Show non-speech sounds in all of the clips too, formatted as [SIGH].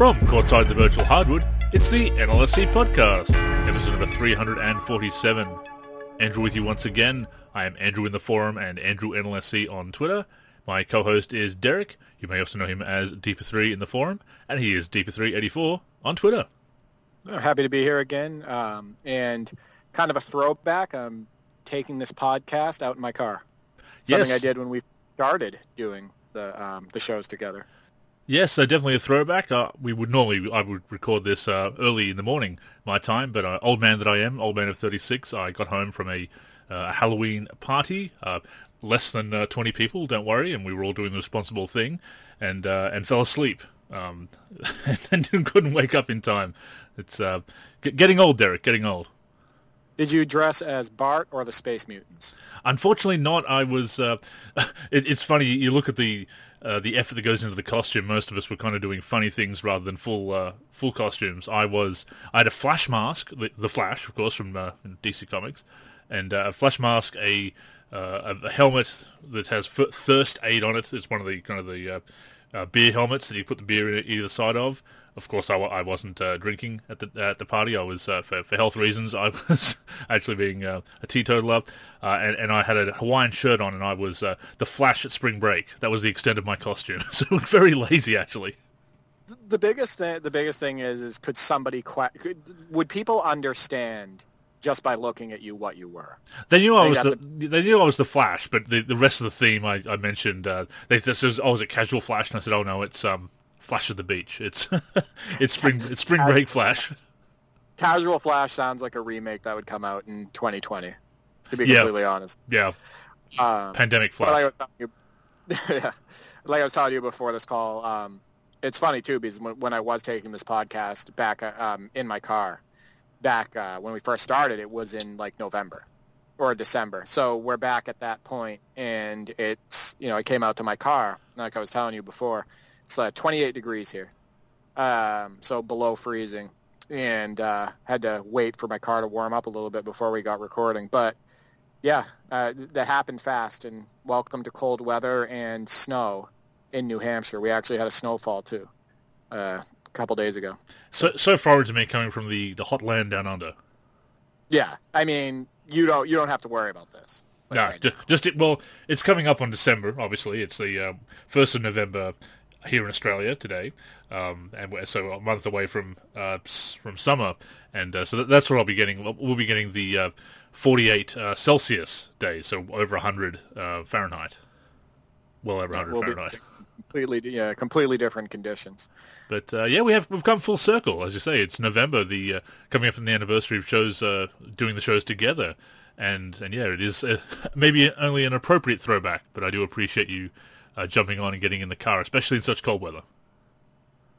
From Courtside the Virtual Hardwood, it's the NLSC Podcast, episode number 347. Andrew with you once again. I am Andrew in the forum and Andrew NLSC on Twitter. My co-host is Derek. You may also know him as Deeper3 in the forum, and he is Deeper384 on Twitter. Happy to be here again, um, and kind of a throwback. I'm taking this podcast out in my car. Something Yes. I did when we started doing the um, the shows together. Yes, so definitely a throwback. Uh, we would normally, I would record this uh, early in the morning, my time, but uh, old man that I am, old man of 36, I got home from a uh, Halloween party, uh, less than uh, 20 people, don't worry, and we were all doing the responsible thing, and and fell asleep, um, [LAUGHS] and couldn't wake up in time. It's getting old, Derek, getting old. Did you dress as Bart or the Space Mutants? Unfortunately, not. I was. Uh, [LAUGHS] it, it's funny. You look at the uh, the effort that goes into the costume. Most of us were kind of doing funny things rather than full uh, full costumes. I was. I had a Flash mask, the, Flash, of course, from uh, DC Comics, and uh, a Flash mask, a uh, a helmet that has thirst aid on it. It's one of the kind of the beer helmets that you put the beer in either side of. Of course, I, I wasn't uh, drinking at the at the party. I was uh, for for health reasons. I [LAUGHS] was actually being uh, a teetotaler, uh, and and I had a Hawaiian shirt on, and I was uh, the Flash at spring break. That was the extent of my costume. [LAUGHS] So it looked very lazy, actually. The biggest thing, the biggest thing is, is could somebody que- could, would people understand just by looking at you what you were? They knew I, I was the, they knew I was the Flash, but the the rest of the theme I, I mentioned uh, they this was oh was it casual Flash, and I said oh no it's um Flash of the beach. It's [LAUGHS] it's spring it's spring break Flash. Casual Flash sounds like a remake that would come out in 2020. To be Yeah. completely honest. Yeah, Um, pandemic But like I Flash. was telling you, [LAUGHS] yeah, like I was telling you before this call, um, it's funny too because when, I was taking this podcast back um, in my car, back uh, when we first started, it was in like November or December. So we're back at that point, and it's you know I came out to my car like I was telling you before. It's uh, 28 degrees here, um, so below freezing, and uh, had to wait for my car to warm up a little bit before we got recording, but. Yeah, uh, that happened fast, and welcome to cold weather and snow in New Hampshire. We actually had a snowfall too uh, a couple days ago. So so foreign to me coming from the the hot land down under. Yeah, I mean you don't you don't have to worry about this. like, No, right just it, well, it's coming up on December. Obviously, it's the um, first of November here in Australia today, um, and we're so a month away from uh, from summer, and uh, so that, that's what I'll be getting. We'll, be getting the uh, 48 uh, Celsius days, so over 100 uh, Fahrenheit. Well over 100 We'll Fahrenheit. completely yeah completely different conditions. But uh, yeah, we have we've come full circle, as you say. It's November, the uh, coming up on the anniversary of shows, uh, doing the shows together, and and yeah, it is uh, [LAUGHS] maybe only an appropriate throwback, but I do appreciate you uh, jumping on and getting in the car, especially in such cold weather.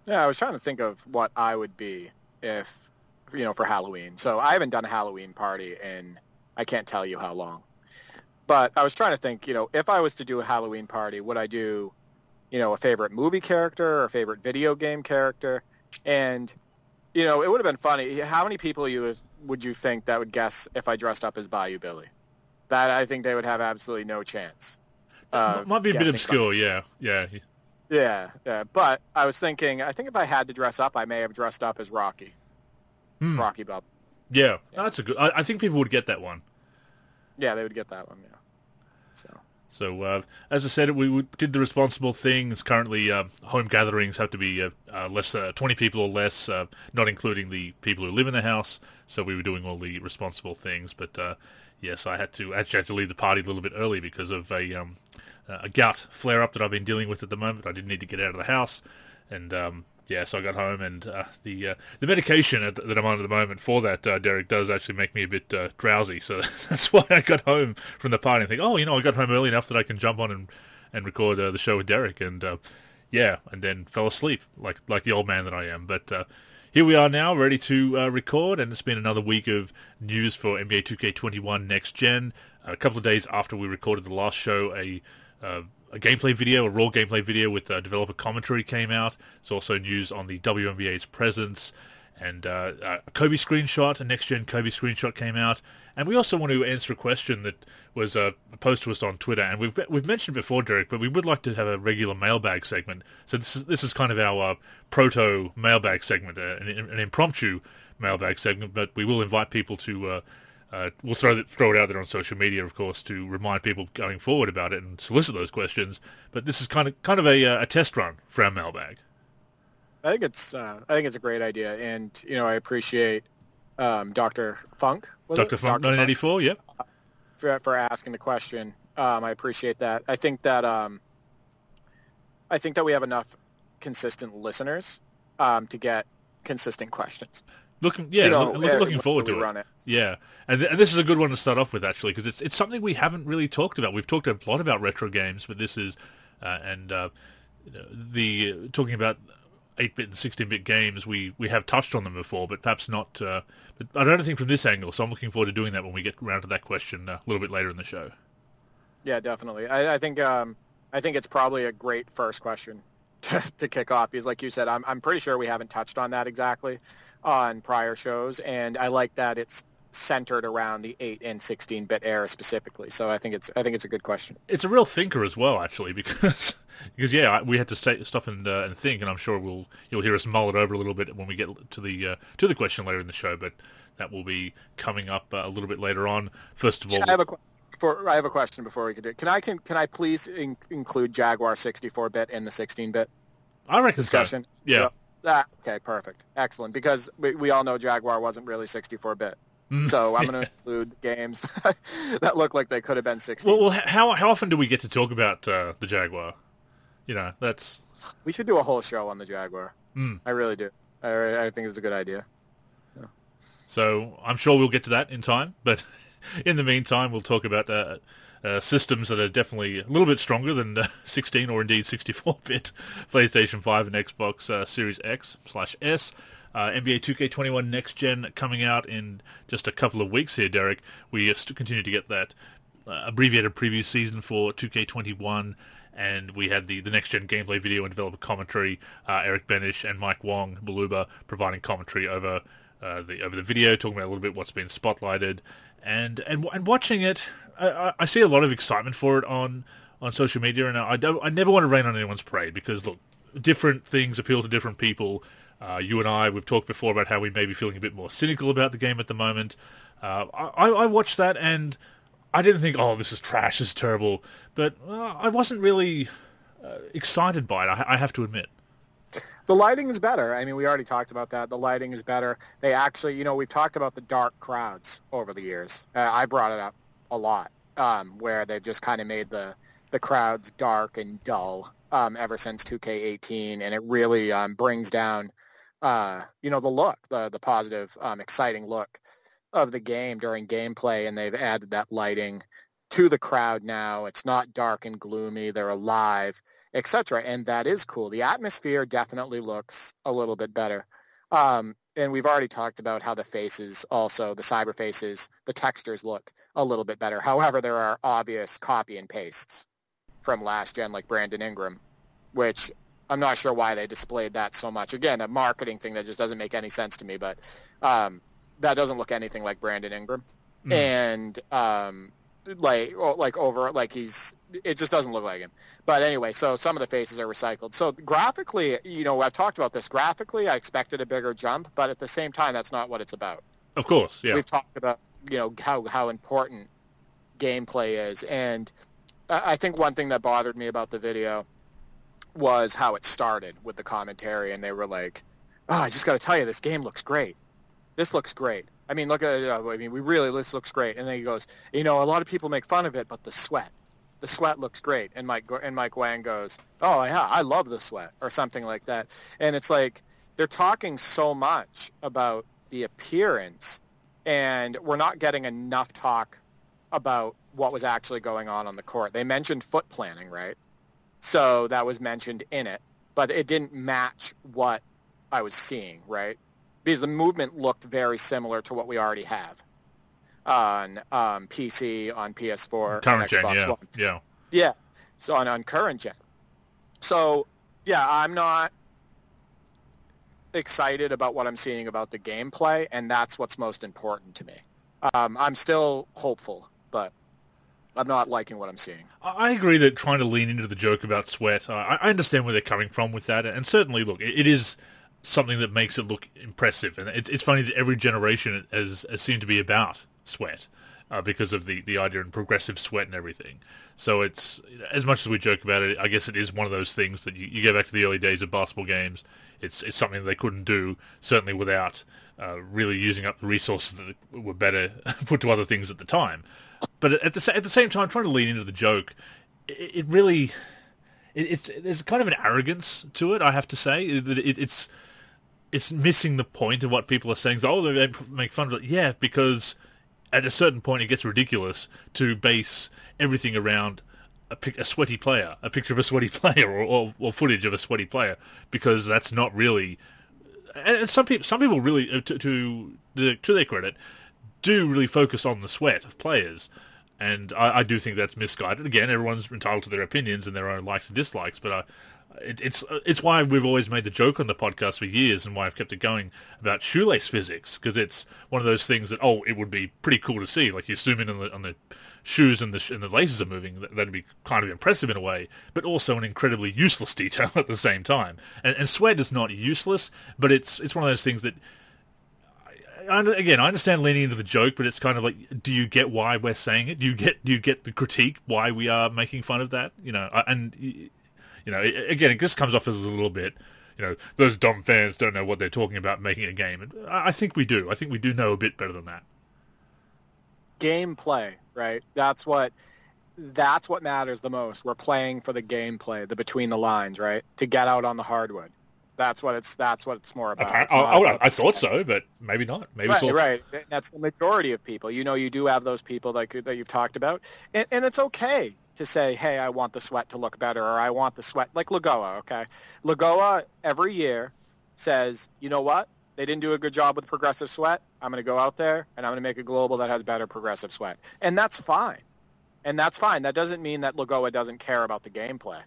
Yeah, I was trying to think of what I would be if you know for Halloween. So I haven't done a Halloween party in I can't tell you how long. But I was trying to think, you know, if I was to do a Halloween party, would I do, you know, a favorite movie character or a favorite video game character? And you know, it would have been funny. How many people you would you think that would guess if I dressed up as Bayou Billy? That I think they would have absolutely no chance. Of Might be a bit obscure, yeah, yeah. yeah, yeah. But I was thinking, I think if I had to dress up, I may have dressed up as Rocky. Hmm. Rocky Bub. Yeah, that's a good. I, I think people would get that one. Yeah, they would get that one. Yeah. So So uh, as I said, we, we did the responsible things. Currently, uh, home gatherings have to be uh, uh, less uh, twenty people or less, uh, not including the people who live in the house. So we were doing all the responsible things. But uh, yes, I had to actually had to leave the party a little bit early because of a um, a gout flare up that I've been dealing with at the moment. I didn't need to get out of the house, and um, yeah, so I got home and uh, the uh, the medication at- that I'm on at the moment for that, uh, Derek, does actually make me a bit uh, drowsy. So [LAUGHS] that's why I got home from the party and think, oh, you know, I got home early enough that I can jump on and and record uh, the show with Derek, and uh, yeah, and then fell asleep like like the old man that I am. But here we are now, ready to uh, record, and it's been another week of news for NBA 2K21 Next Gen. A couple of days after we recorded the last show, a uh, a gameplay video, a raw gameplay video with uh, developer commentary came out. It's also news on the WNBA's presence and uh, a Kobe screenshot, a next gen Kobe screenshot came out, and we also want to answer a question that was uh, posed to us on Twitter, and we've we've mentioned before, Derek, but we would like to have a regular mailbag segment. So this is this is kind of our uh, proto mailbag segment, uh, an, an, impromptu mailbag segment, but we will invite people to. Uh, uh, we'll throw it, throw it out there on social media, of course, to remind people going forward about it and solicit those questions. But this is kind of kind of a, uh, a test run for our mailbag. I think it's I think it's a great idea, and you know I appreciate um, Dr. Funk. Dr. Funk, 1984. Yep. For for asking the question, um, I appreciate that. I think that um, I think that we have enough consistent listeners um, to get consistent questions. Looking, yeah, you know, look, looking forward to it. it. Yeah, and, th- and this is a good one to start off with actually because it's it's something we haven't really talked about. We've talked a lot about retro games, but this is uh, and uh, the uh, talking about 8-bit and 16-bit games, we, we have touched on them before, but perhaps not. Uh, but I don't think from this angle. So I'm looking forward to doing that when we get around to that question uh, a little bit later in the show. Yeah, definitely. I, I think um, I think it's probably a great first question [LAUGHS] to, to kick off because, like you said, I'm I'm pretty sure we haven't touched on that exactly on prior shows, and I like that it's centered around the 8 and 16 bit era specifically. So I think it's I think it's a good question. It's a real thinker as well actually [LAUGHS] because because yeah, we had to stay, stop and uh, and think and I'm sure we'll you'll hear us mull it over a little bit when we get to the uh, to the question later in the show, but that will be coming up uh, a little bit later on. First of all, I have a for, I have a question before we can do it. Can I can can I please in, include Jaguar 64 bit in the 16 bit? I reckon discussion. So. Yeah. So, ah, okay, perfect, excellent. Because we, we all know Jaguar wasn't really 64 bit. Mm. So I'm going [LAUGHS] to include games [LAUGHS] that look like they could have been 16. Well, well how how often do we get to talk about uh, the Jaguar? You know, that's we should do a whole show on the Jaguar. Mm. I really do. I, I think it's a good idea. Yeah. So I'm sure we'll get to that in time, but [LAUGHS] in the meantime, we'll talk about uh, uh, systems that are definitely a little bit stronger than uh, 16 or indeed 64-bit PlayStation 5 and Xbox uh, Series X slash S. Uh, NBA 2K21 Next Gen coming out in just a couple of weeks here, Derek. We continue to get that uh, abbreviated preview season for 2K21 and we had the, the next gen gameplay video and developer commentary. Uh, Erick Boenisch and Mike Wang Baluba providing commentary over uh, the over the video, talking about a little bit what's been spotlighted, and and and watching it, I, I see a lot of excitement for it on on social media, and I don't I never want to rain on anyone's parade because look, different things appeal to different people. Uh, you and I, we've talked before about how we may be feeling a bit more cynical about the game at the moment. Uh, I, I, watched that and I didn't think, oh, this is trash, this is terrible. But uh, I wasn't really uh, excited by it, I, I, have to admit. The lighting is better. I mean, we already talked about that. The lighting is better. They actually, you know, we've talked about the dark crowds over the years. Uh, I brought it up a lot, um, where they've just kind of made the, the crowds dark and dull um, ever since 2K18, and it really um, brings down – uh, you know, the look, the the positive, um, exciting look of the game during gameplay, and they've added that lighting to the crowd now. It's not dark and gloomy; they're alive, etc. And that is cool. The atmosphere definitely looks a little bit better. Um, and we've already talked about how the faces, also the cyber faces, the textures look a little bit better. However, there are obvious copy and pastes from last gen, like Brandon Ingram, which I'm not sure why they displayed that so much. Again, a marketing thing that just doesn't make any sense to me. But um, that doesn't look anything like Brandon Ingram, mm. and um, like like over like he's it just doesn't look like him. But anyway, so some of the faces are recycled. So graphically, you know, I've talked about this. Graphically, I expected a bigger jump, but at the same time, that's not what it's about. Of course, yeah. We've talked about you know how how important gameplay is, and I think one thing that bothered me about the video was how it started with the commentary, and they were like, "Oh, I just got to tell you, this game looks great. This looks great. I mean, look at it. I mean, we really this looks great." And then he goes, "You know, a lot of people make fun of it, but the sweat, the sweat looks great." And Mike and Mike Wang goes, "Oh yeah, I love the sweat," or something like that. And it's like they're talking so much about the appearance, and we're not getting enough talk about what was actually going on on the court. They mentioned foot planning, right? So that was mentioned in it, but it didn't match what I was seeing, right? Because the movement looked very similar to what we already have on um, PC, on PS4, current on gen, yeah. One. Yeah. Yeah. So on, on current gen. So yeah, I'm not excited about what I'm seeing about the gameplay, and that's what's most important to me. Um, I'm still hopeful, but I'm not liking what I'm seeing. I agree that trying to lean into the joke about sweat, I, I understand where they're coming from with that, and certainly, look, it, it is something that makes it look impressive, and it's, it's funny that every generation has, has seemed to be about sweat uh, because of the, the idea and progressive sweat and everything. So it's as much as we joke about it, I guess it is one of those things that you, you go back to the early days of basketball games. It's it's something they couldn't do certainly without uh, really using up the resources that were better [LAUGHS] put to other things at the time. But at the at the same time, trying to lean into the joke, it, it really it, it's there's kind of an arrogance to it. I have to say it, it's it's missing the point of what people are saying. So, oh, they make fun of it. Yeah, because at a certain point it gets ridiculous to base everything around a, pic- a sweaty player, a picture of a sweaty [LAUGHS] player, or, or, or, footage of a sweaty player, because that's not really. And some people, some people really, uh, to, to to their credit, do really focus on the sweat of players, and I, I, do think that's misguided. Again, everyone's entitled to their opinions and their own likes and dislikes, but I, it, it's uh, it's why we've always made the joke on the podcast for years, and why I've kept it going about shoelace physics because it's one of those things that oh, it would be pretty cool to see. Like you zoom in on the, on the shoes and the and the laces are moving, that'd be kind of impressive in a way, but also an incredibly useless [LAUGHS] detail at the same time. And, and sweat is not useless, but it's it's one of those things that. Again, I understand leaning into the joke, but it's kind of like, do you get why we're saying it? Do you get do you get the critique why we are making fun of that? You know, and you know, again, it just comes off as a little bit, you know, those dumb fans don't know what they're talking about making a game. And I think we do. I think we do know a bit better than that. Gameplay, right? That's what that's what matters the most. We're playing for the gameplay, the between the lines, right? To get out on the hardwood. That's what it's. That's what it's more about. It's I, I, I thought so, but maybe not. Maybe right, all... right. That's the majority of people. You know, you do have those people that that you've talked about, and, and it's okay to say, hey, I want the sweat to look better, or I want the sweat, like Lagoa, okay? Lagoa every year says, you know what? They didn't do a good job with progressive sweat. I'm going to go out there and I'm going to make a global that has better progressive sweat. And that's fine. And that's fine. That doesn't mean that Lagoa doesn't care about the gameplay.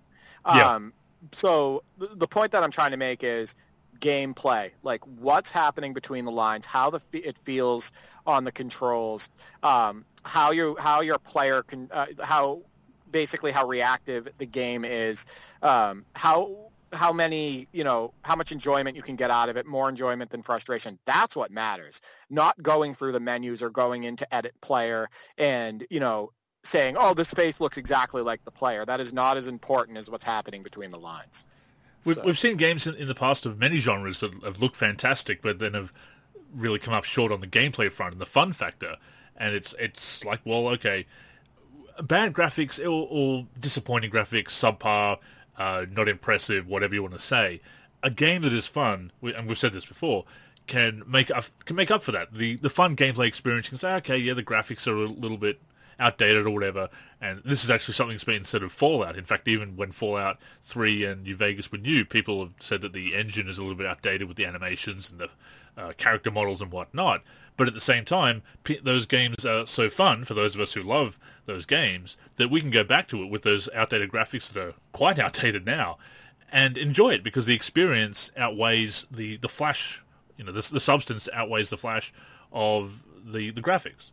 Yeah. Um, so the point that I'm trying to make is gameplay, like what's happening between the lines, how the it feels on the controls, um, how you how your player can uh, how basically how reactive the game is, um, how how many you know how much enjoyment you can get out of it more enjoyment than frustration. That's what matters. Not going through the menus or going into edit player and you know saying oh this face looks exactly like the player that is not as important as what's happening between the lines we've, so. we've seen games in, in, the past of many genres that have looked fantastic but then have really come up short on the gameplay front and the fun factor and it's it's like well okay bad graphics or, or disappointing graphics, subpar, uh, not impressive, whatever you want to say, a game that is fun, and we've said this before, can make up can make up for that. The the fun gameplay experience You can say, okay, yeah, the graphics are a little bit outdated or whatever, and this is actually something that's been said of Fallout. In fact, even when Fallout 3 and New Vegas were new, people have said that the engine is a little bit outdated with the animations and the uh, character models and whatnot. But at the same time, p- those games are so fun for those of us who love those games that we can go back to it with those outdated graphics that are quite [LAUGHS] outdated now and enjoy it because the experience outweighs the, the flash, you know, the, the substance outweighs the flash of the, the graphics.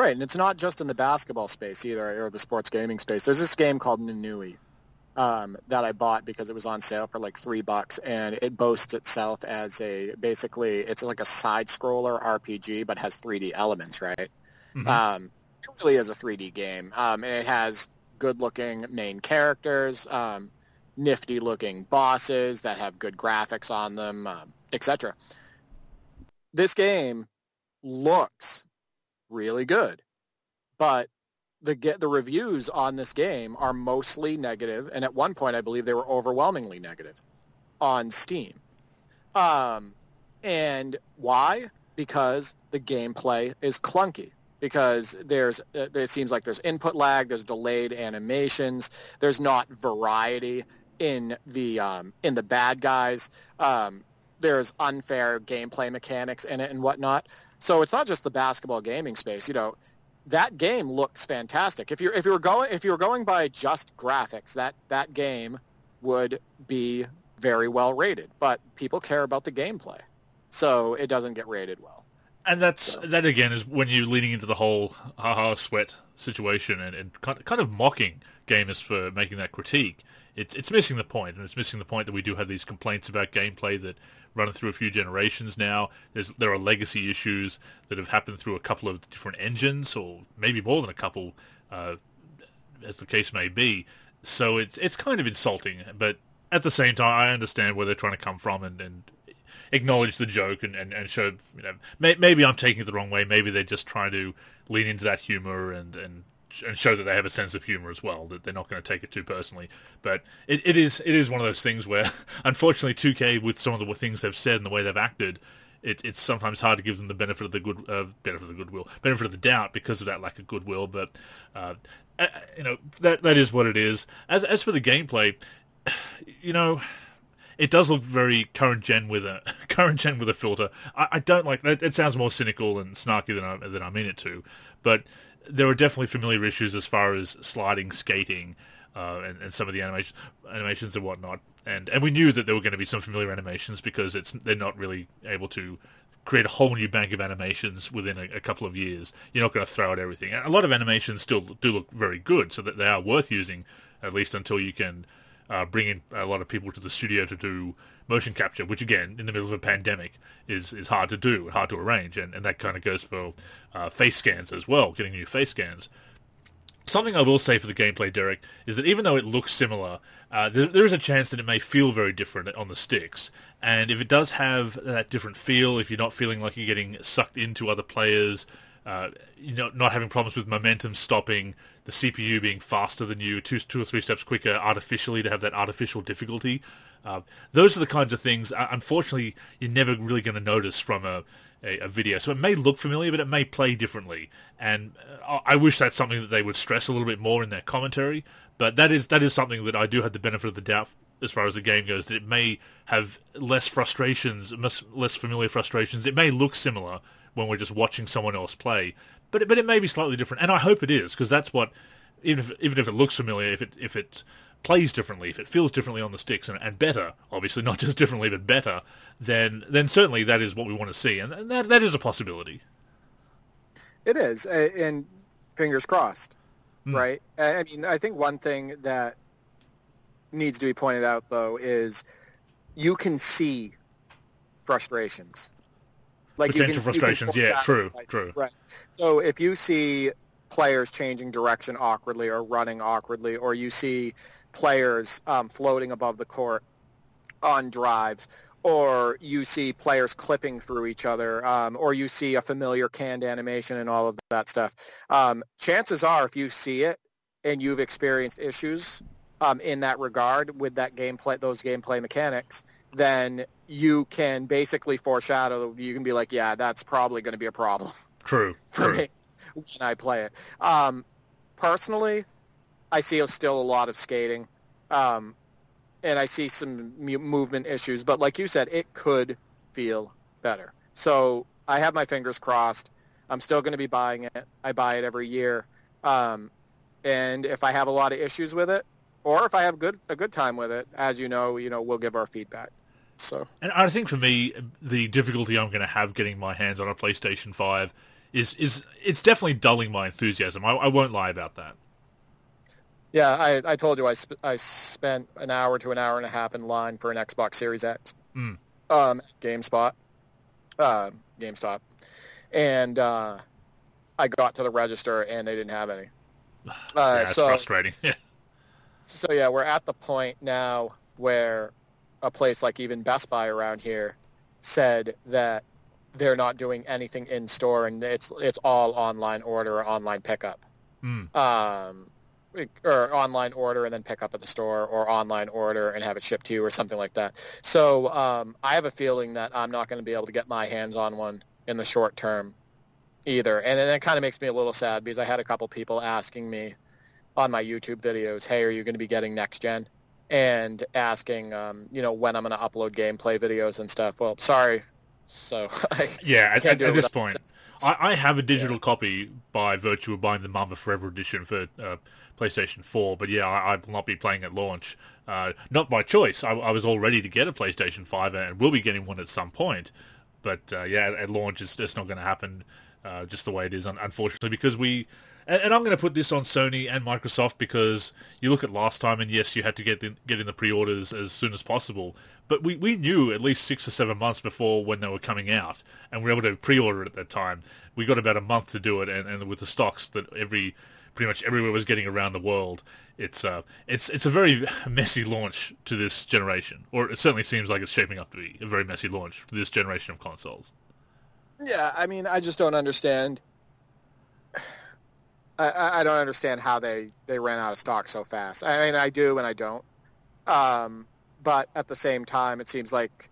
Right, and it's not just in the basketball space either, or the sports gaming space. There's this game called Nanui um, that I bought because it was on sale for like three bucks, and it boasts itself as a basically it's like a side scroller RPG, but has 3D elements, right? Mm-hmm. Um, it really is a 3D game. Um, and it has good-looking main characters, um, nifty-looking bosses that have good graphics on them, um, etc. This game looks really good, but the get the reviews on this game are mostly negative, and at one point I believe they were overwhelmingly negative on Steam. Um, and why? Because the gameplay is clunky because there's uh, it seems like there's input lag, there's delayed animations, there's not variety in the um, in the bad guys. Um, there's unfair gameplay mechanics in it and whatnot. So it's not just the basketball gaming space. You know, that game looks fantastic. If you're if you were going if you were going by just graphics, that that game would be very well rated, but people care about the gameplay, so it doesn't get rated well. And that's so. that again is when you're leaning into the whole haha sweat situation and, and kind of mocking gamers for making that critique. It's it's missing the point, and it's missing the point that we do have these complaints about gameplay that running through a few generations now. There's there are legacy issues that have happened through a couple of different engines, or maybe more than a couple, uh, as the case may be. So it's it's kind of insulting, but at the same time, I understand where they're trying to come from and, and acknowledge the joke and, and, and show, you know, may, maybe I'm taking it the wrong way. Maybe they're just trying to lean into that humor and, and and show that they have a sense of humor as well. That they're not going to take it too personally. But it, it is it is one of those things where, [LAUGHS] unfortunately, 2K with some of the things they've said and the way they've acted, it, it's sometimes hard to give them the benefit of the good uh, benefit of the goodwill, benefit of the doubt because of that lack of goodwill. But uh, uh you know that that is what it is. As as for the gameplay, [SIGHS] you know. It does look very current gen with a [LAUGHS] current gen with a filter. I, I don't like that. It sounds more cynical and snarky than I than I mean it to, but there were definitely familiar issues as far as sliding, skating, uh, and, and, some of the animation, animations and whatnot. And and we knew that there were going to be some familiar animations because it's they're not really able to create a whole new bank of animations within a, a couple of years. You're not going to throw out everything. A lot of animations still do look very good, so that they are worth using at least until you can uh, bring in a lot of people to the studio to do motion capture, which again, in the middle of a pandemic, is is hard to do, hard to arrange, and, and that kind of goes for uh, face scans as well, getting new face scans. Something I will say for the gameplay, Derek, is that even though it looks similar, uh, there, there is a chance that it may feel very different on the sticks. And if it does have that different feel, if you're not feeling like you're getting sucked into other players, uh, you know, not having problems with momentum stopping, the CPU being faster than you, two, two or three steps quicker artificially to have that artificial difficulty, uh, those are the kinds of things, uh, unfortunately, you're never really going to notice from a, a, a, video. So it may look familiar, but it may play differently. And uh, I wish that's something that they would stress a little bit more in their commentary. But that is that is something that I do have the benefit of the doubt as far as the game goes. That it may have less frustrations, less familiar frustrations. It may look similar when we're just watching someone else play, but it, but it may be slightly different. And I hope it is because that's what even if even if it looks familiar, if it if it plays differently, if it feels differently on the sticks and, and better, obviously [LAUGHS] not just differently but better, then then certainly that is what we want to see, and, and that that is a possibility. It is, and fingers crossed, mm. right? I mean, I think one thing that needs to be pointed out though is you can see frustrations. Like potential can, frustrations, yeah, true, right, true. Right. So if you see players changing direction awkwardly or running awkwardly, or you see players um, floating above the court on drives, or you see players clipping through each other, um, or you see a familiar canned animation and all of that stuff. Um, chances are, if you see it and you've experienced issues um, in that regard with that gameplay, those gameplay mechanics, then you can basically foreshadow. You can be like, "Yeah, that's probably going to be a problem." True. for [LAUGHS] true. me when I play it. Um, personally, I see still a lot of skating, um, and I see some movement issues. But like you said, it could feel better. So I have my fingers crossed. I'm still going to be buying it. I buy it every year, um, and if I have a lot of issues with it, or if I have good a good time with it, as you know, you know, we'll give our feedback. So, and I think for me, the difficulty I'm going to have getting my hands on a PlayStation Five is is it's definitely dulling my enthusiasm. I, I won't lie about that. Yeah, I, I told you I, sp- I spent an hour to an hour and a half in line for an Xbox Series X. Mm. Um, GameSpot, uh, GameStop, and uh, I got to the register and they didn't have any. [SIGHS] Uh, yeah, that's so, frustrating. [LAUGHS] so yeah, we're at the point now where a place like even Best Buy around here said that they're not doing anything in store and it's it's all online order or online pickup. Mm. Um, or online order and then pick up at the store or online order and have it shipped to you or something like that. So um, I have a feeling that I'm not going to be able to get my hands on one in the short term either. And it kind of makes me a little sad because I had a couple people asking me on my YouTube videos, hey, are you going to be getting next gen? And asking, um, you know, when I'm going to upload gameplay videos and stuff. Well, sorry. So [LAUGHS] I yeah, at, at, at this point, I, I, have a digital yeah. copy by virtue of buying the Mamba Forever edition for uh, PlayStation 4. But yeah, I, I, will not be playing at launch. Uh, not by choice. I, I, was all ready to get a PlayStation 5 and will be getting one at some point. But uh, yeah, at launch, it's just not going to happen uh, just the way it is, unfortunately, because we and, and I'm going to put this on Sony and Microsoft because you look at last time, and yes, you had to get in, get in the pre-orders as soon as possible. But we, we knew at least six or seven months before when they were coming out, and we were able to pre-order it at that time. We got about a month to do it, and, and with the stocks that every pretty much everywhere was getting around the world, it's uh, it's it's a very [LAUGHS] messy launch to this generation, or it certainly seems like it's shaping up to be a very messy launch to this generation of consoles. Yeah, I mean, I just don't understand I, I don't understand how they, they ran out of stock so fast. I mean, I do and I don't. Um, but at the same time, it seems like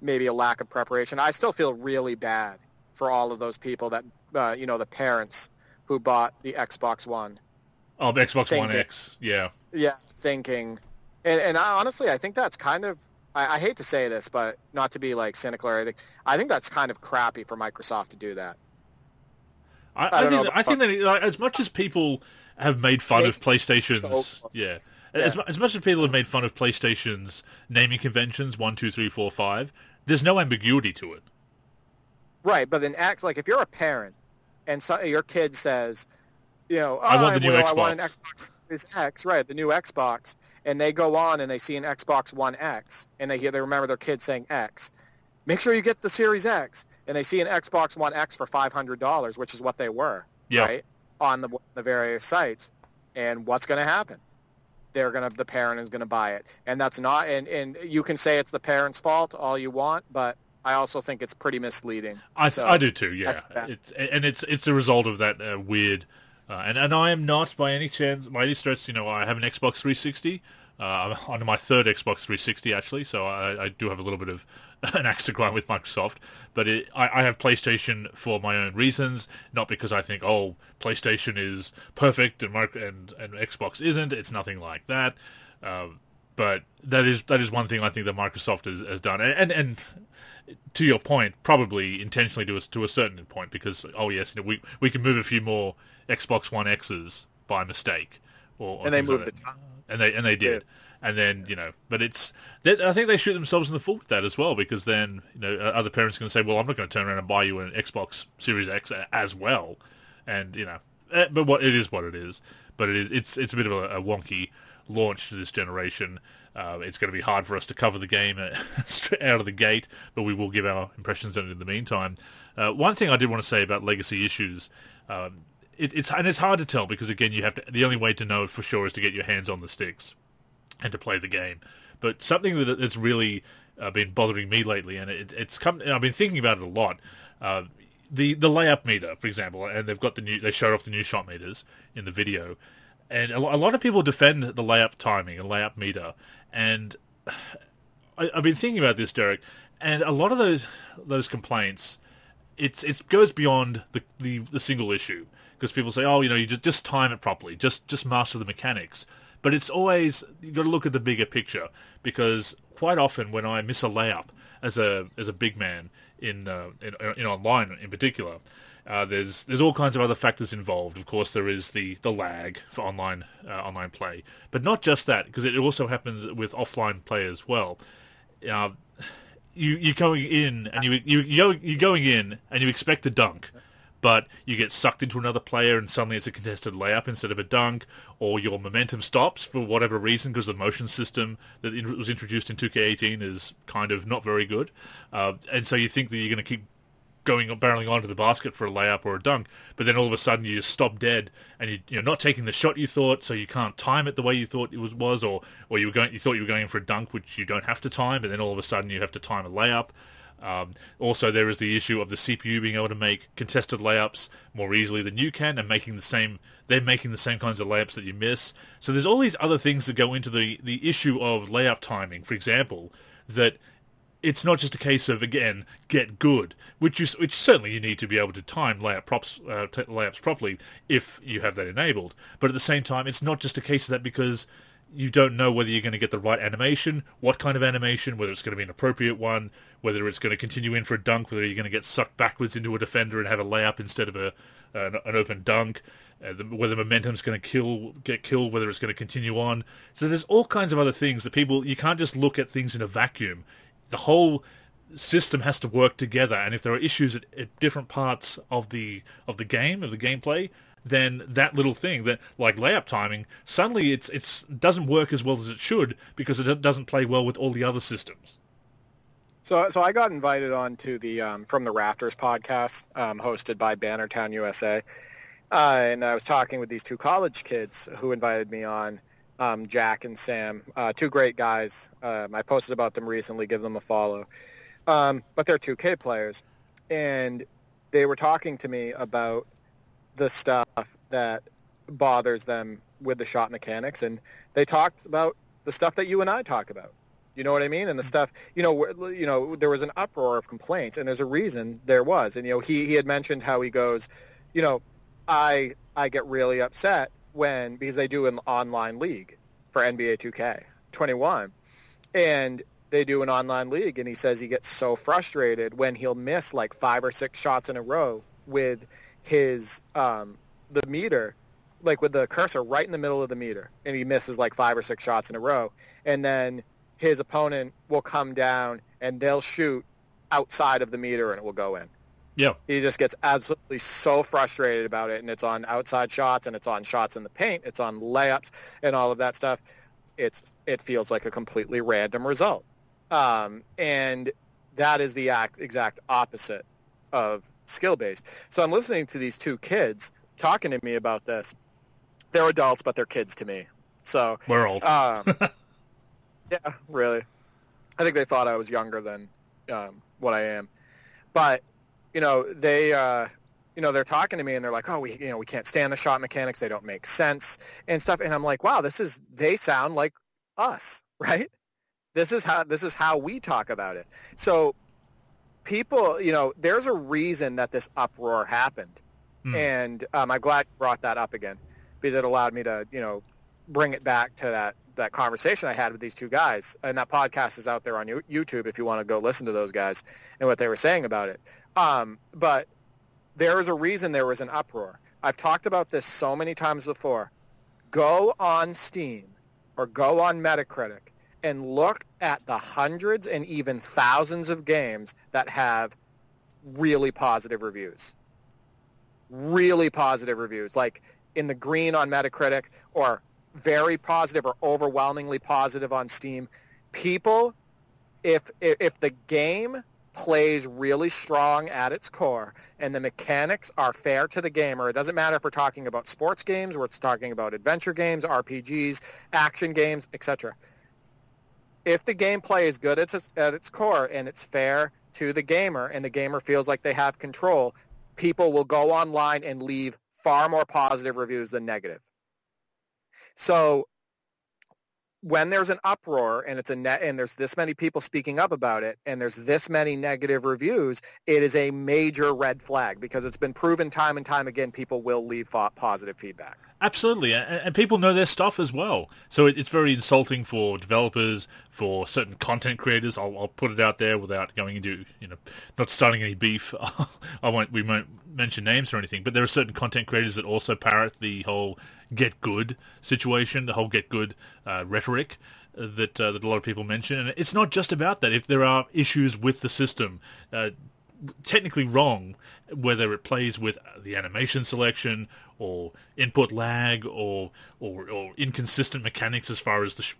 maybe a lack of preparation. I still feel really bad for all of those people that, uh, you know, the parents who bought the Xbox One. Oh, the Xbox thinking, One X, yeah. Yeah, thinking. And, and I, honestly, I think that's kind of, I, I, hate to say this, but not to be like cynical or anything, I think that's kind of crappy for Microsoft to do that. I, I, I think that, I think that like, as much as people have made fun of PlayStation's, so yeah, yeah. As, as much as people have made fun of PlayStation's naming conventions, one, two, three, four, five, there's no ambiguity to it. Right, but then acts like if you're a parent and so, your kid says, you know, oh, I want oh, the new well, Xbox. I want an Xbox Series X, right? The new Xbox, and they go on and they see an Xbox One X, and they hear they remember their kid saying X. Make sure you get the Series X and they see an Xbox One X for five hundred dollars, which is what they were, yep. right, on the the various sites. And what's going to happen? They're going to the parent is going to buy it, and that's not. And and you can say it's the parent's fault all you want, but I also think it's pretty misleading. I so, I do too. Yeah, it's and it's it's a result of that uh, weird. Uh, and and I am not by any chance by any stretch. You know, I have an Xbox 360. Uh, I'm on my third Xbox 360 actually, so I, I do have a little bit of [LAUGHS] an axe to grind with Microsoft, but it, I, I, have PlayStation for my own reasons, not because I think oh PlayStation is perfect and and, and Xbox isn't. It's nothing like that. Uh, but that is that is one thing I think that Microsoft has, has done, and, and, and to your point, probably intentionally to a, to a certain point, because oh yes, you know, we we can move a few more Xbox One X's by mistake, or, or and they moved like the time, and they and they did. Yeah and then you know, but it's I think they shoot themselves in the foot with that as well because then you know other parents are going to say, well, I'm not going to turn around and buy you an Xbox Series X as well, and you know, eh, but what it is what it is, but it is it's it's a bit of a, a wonky launch to this generation. Uh, it's going to be hard for us to cover the game uh, [LAUGHS] straight out of the gate, but we will give our impressions on it in the meantime. Uh, one thing I did want to say about legacy issues, um, it, it's and it's hard to tell because again, you have to. The only way to know for sure is to get your hands on the sticks and to play the game. But something that that's really uh, been bothering me lately, and it, it's come. I've been thinking about it a lot. Uh, the the layup meter, for example, and they've got the new. They showed off the new shot meters in the video, and a, a lot of people defend the layup timing and layup meter. And I, I've been thinking about this, Derek, and a lot of those those complaints, it's it goes beyond the, the, the single issue because people say, oh, you know, you just just time it properly, just just master the mechanics. But it's always you got to look at the bigger picture because quite often when I miss a layup as a as a big man in uh, in, in, online in particular, uh, there's there's all kinds of other factors involved. Of course, there is the, the lag for online uh, online play, but not just that because it also happens with offline play as well. Uh, you you're going in and you you you're going in and you expect a dunk, but you get sucked into another player and suddenly it's a contested layup instead of a dunk, or your momentum stops for whatever reason because the motion system that was introduced in 2K18 is kind of not very good, uh, and so you think that you're going to keep going barreling onto the basket for a layup or a dunk, but then all of a sudden you just stop dead and you, you're not taking the shot you thought, so you can't time it the way you thought it was, was or or you were going you thought you were going for a dunk which you don't have to time, and then all of a sudden you have to time a layup. Um, also, there is the issue of the CPU being able to make contested layups more easily than you can, and making the same. They're making the same kinds of layups that you miss. So there's all these other things that go into the the issue of layup timing. For example, that it's not just a case of again get good, which you which certainly you need to be able to time layup props uh, t- layups properly if you have that enabled. But at the same time, it's not just a case of that because you don't know whether you're going to get the right animation, what kind of animation, whether it's going to be an appropriate one, whether it's going to continue in for a dunk, whether you're going to get sucked backwards into a defender and have a layup instead of a an, an open dunk. Uh, the, whether momentum's going to kill get killed, whether it's going to continue on. So there's all kinds of other things that people you can't just look at things in a vacuum. The whole system has to work together, and if there are issues at, at different parts of the of the game of the gameplay, then that little thing that like layup timing suddenly it's it's doesn't work as well as it should because it doesn't play well with all the other systems. So, so I got invited on to the um, From the Rafters podcast um, hosted by Bannertown USA, uh, and I was talking with these two college kids who invited me on, um, Jack and Sam, uh, two great guys. Um, I posted about them recently. Give them a follow. Um, but they're 2K players, and they were talking to me about the stuff that bothers them with the shot mechanics, and they talked about the stuff that you and I talk about. You know what I mean? And the mm-hmm. stuff, you know, you know, there was an uproar of complaints, and there's a reason there was. And you know, he he had mentioned how he goes, you know, I I get really upset when because they do an online league for NBA 2K 21, and they do an online league, and he says he gets so frustrated when he'll miss like five or six shots in a row with his um the meter like with the cursor right in the middle of the meter and he misses like five or six shots in a row and then his opponent will come down and they'll shoot outside of the meter and it will go in. Yeah. He just gets absolutely so frustrated about it and it's on outside shots and it's on shots in the paint, it's on layups and all of that stuff. It's it feels like a completely random result. Um, and that is the act, exact opposite of skill based. So I'm listening to these two kids talking to me about this. They're adults, but they're kids to me. So we're old. Um, [LAUGHS] yeah, really. I think they thought I was younger than um, what I am. But you know, they uh, you know they're talking to me and they're like, oh, we you know we can't stand the shot mechanics. They don't make sense and stuff. And I'm like, wow, this is they sound like us, [LAUGHS] right? This is how this is how we talk about it. So people, you know, there's a reason that this uproar happened, mm. and um, I'm glad you brought that up again because it allowed me to, you know, bring it back to that that conversation I had with these two guys. And that podcast is out there on YouTube if you want to go listen to those guys and what they were saying about it. Um, but there is a reason there was an uproar. I've talked about this so many times before. Go on Steam or go on Metacritic and look at the hundreds and even thousands of games that have really positive reviews. Really positive reviews, like in the green on Metacritic or very positive or overwhelmingly positive on Steam. People, if if the game plays really strong at its core and the mechanics are fair to the gamer, it doesn't matter if we're talking about sports games we're talking about adventure games, RPGs, action games, etc if the gameplay is good at its, at its core and it's fair to the gamer and the gamer feels like they have control, people will go online and leave far more positive reviews than negative. So when there's an uproar and it's a net and there's this many people speaking up about it and there's this many negative reviews, it is a major red flag because it's been proven time and time again people will leave positive feedback. Absolutely, and, people know their stuff as well. So it's very insulting for developers, for certain content creators. I'll, I'll put it out there without going into you know not starting any beef. [LAUGHS] I won't. We won't mention names or anything. But there are certain content creators that also parrot the whole get good situation, the whole get good uh, rhetoric that uh, that a lot of people mention. And it's not just about that. If there are issues with the system, uh, technically wrong, whether it plays with the animation selection or input lag or or, or inconsistent mechanics as far as the sh-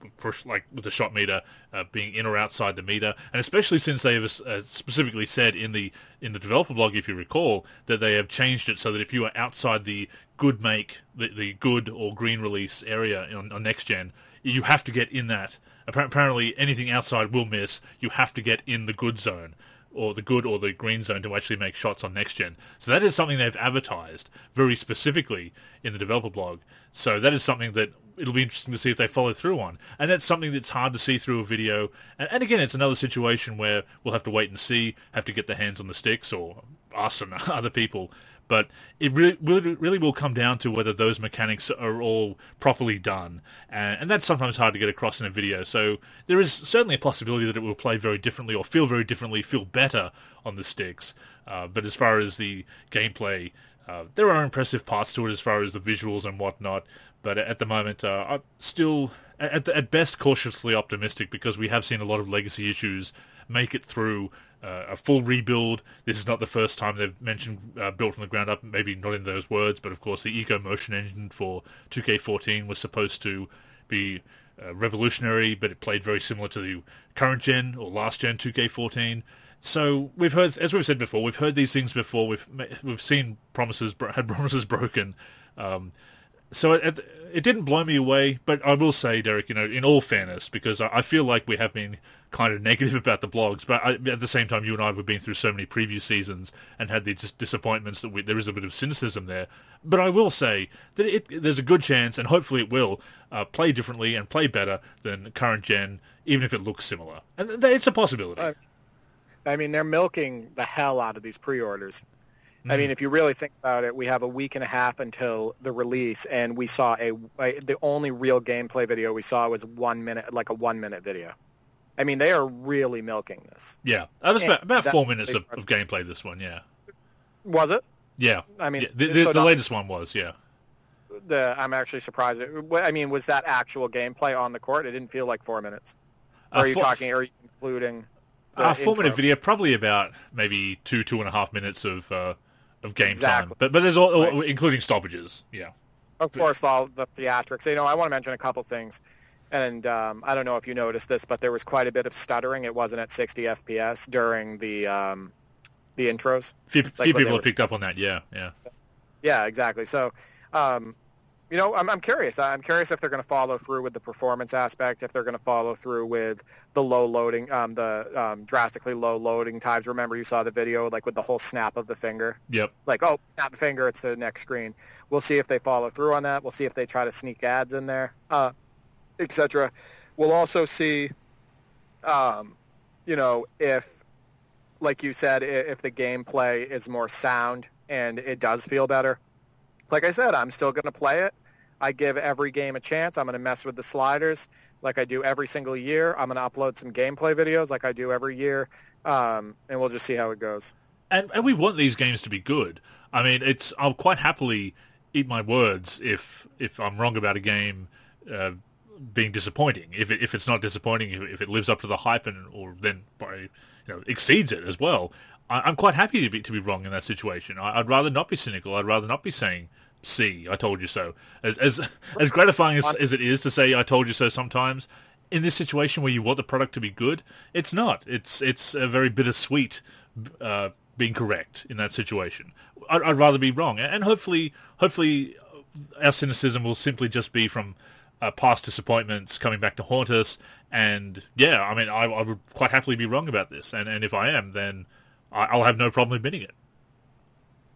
like with the shot meter uh, being in or outside the meter, and especially since they have uh, specifically said in the in the developer blog, if you recall, that they have changed it so that if you are outside the good make the, the good or green release area on, on next gen, you have to get in that. Apparently, anything outside will miss. You have to get in the good zone or the good or the green zone to actually make shots on next gen. So that is something they've advertised very specifically in the developer blog. So that is something that it'll be interesting to see if they follow through on. And that's something that's hard to see through a video. And, and again, it's another situation where we'll have to wait and see, have to get the hands on the sticks or us and [LAUGHS] other people. But it really, really, will come down to whether those mechanics are all properly done, and, and that's sometimes hard to get across in a video. So there is certainly a possibility that it will play very differently or feel very differently, feel better on the sticks. Uh, but as far as the gameplay, uh, there are impressive parts to it as far as the visuals and whatnot. But at the moment, uh, I'm still at, at best cautiously optimistic because we have seen a lot of legacy issues make it through uh, a full rebuild. This is not the first time they've mentioned uh, built from the ground up, maybe not in those words, but of course the Eco Motion engine for 2K14 was supposed to be uh, revolutionary, but it played very similar to the current gen or last gen 2K14. So we've heard, as we've said before, we've heard these things before. We've we've seen promises had [LAUGHS] promises broken. Um, so it, it didn't blow me away, but I will say, Derek, you know, in all fairness, because I, feel like we have been kind of [LAUGHS] negative about the blogs, but I, at the same time, you and I have been through so many previous seasons and had these disappointments that we, there is a bit of cynicism there. But I will say that it, there's a good chance, and hopefully it will, uh, play differently and play better than current gen, even if it looks similar. And it's a possibility. I mean, they're milking the hell out of these pre-orders. Mm-hmm. I mean, if you really think about it, we have a week and a half until the release, and we saw a, a the only real gameplay video we saw was one minute, like a one minute video. I mean, they are really milking this. Yeah, that was about, about four minutes of, of, gameplay. This one, yeah. Was it? Yeah. I mean, yeah. the, the, so the latest one was, yeah. The I'm actually surprised. I mean, was that actual gameplay on the court? It didn't feel like four minutes. Uh, are you four, talking? Are you including? Uh, four minute video, probably about maybe two two and a half minutes of. Uh, of game exactly. time. But but there's all, right. including stoppages. Yeah. Of course, all the theatrics. You know, I want to mention a couple things, and um, I don't know if you noticed this, but there was quite a bit of stuttering. It wasn't at 60 FPS during the um, the intros. Few, like few people have picked up on that. Yeah, yeah. Yeah, exactly. So, um, you know, I'm, I'm curious. I'm curious if they're going to follow through with the performance aspect, if they're going to follow through with the low loading, um, the um, drastically low loading times. Remember, you saw the video, like with the whole snap of the finger. Yep. Like, oh, snap the finger, it's the next screen. We'll see if they follow through on that. We'll see if they try to sneak ads in there, uh, etc. We'll also see, um, you know, if, like you said, if the gameplay is more sound and it does feel better like I said, I'm still going to play it. I give every game a chance. I'm going to mess with the sliders like I do every single year. I'm going to upload some gameplay videos like I do every year, um, and we'll just see how it goes. And, and we want these games to be good. I mean, it's I'll quite happily eat my words if if I'm wrong about a game uh, being disappointing. If it, if it's not disappointing, if, it lives up to the hype and or then by you know exceeds it as well, I, am quite happy to be to be wrong in that situation. I, would rather not be cynical. I'd rather not be saying see I told you so. As as as gratifying as, as it is to say I told you so sometimes, in this situation where you want the product to be good, it's not. It's it's a very bittersweet uh, being correct in that situation. I'd, I'd, rather be wrong, and hopefully, hopefully, our cynicism will simply just be from uh, past disappointments coming back to haunt us. And yeah, I mean, I, I, would quite happily be wrong about this, and and if I am, then I, I'll have no problem admitting it.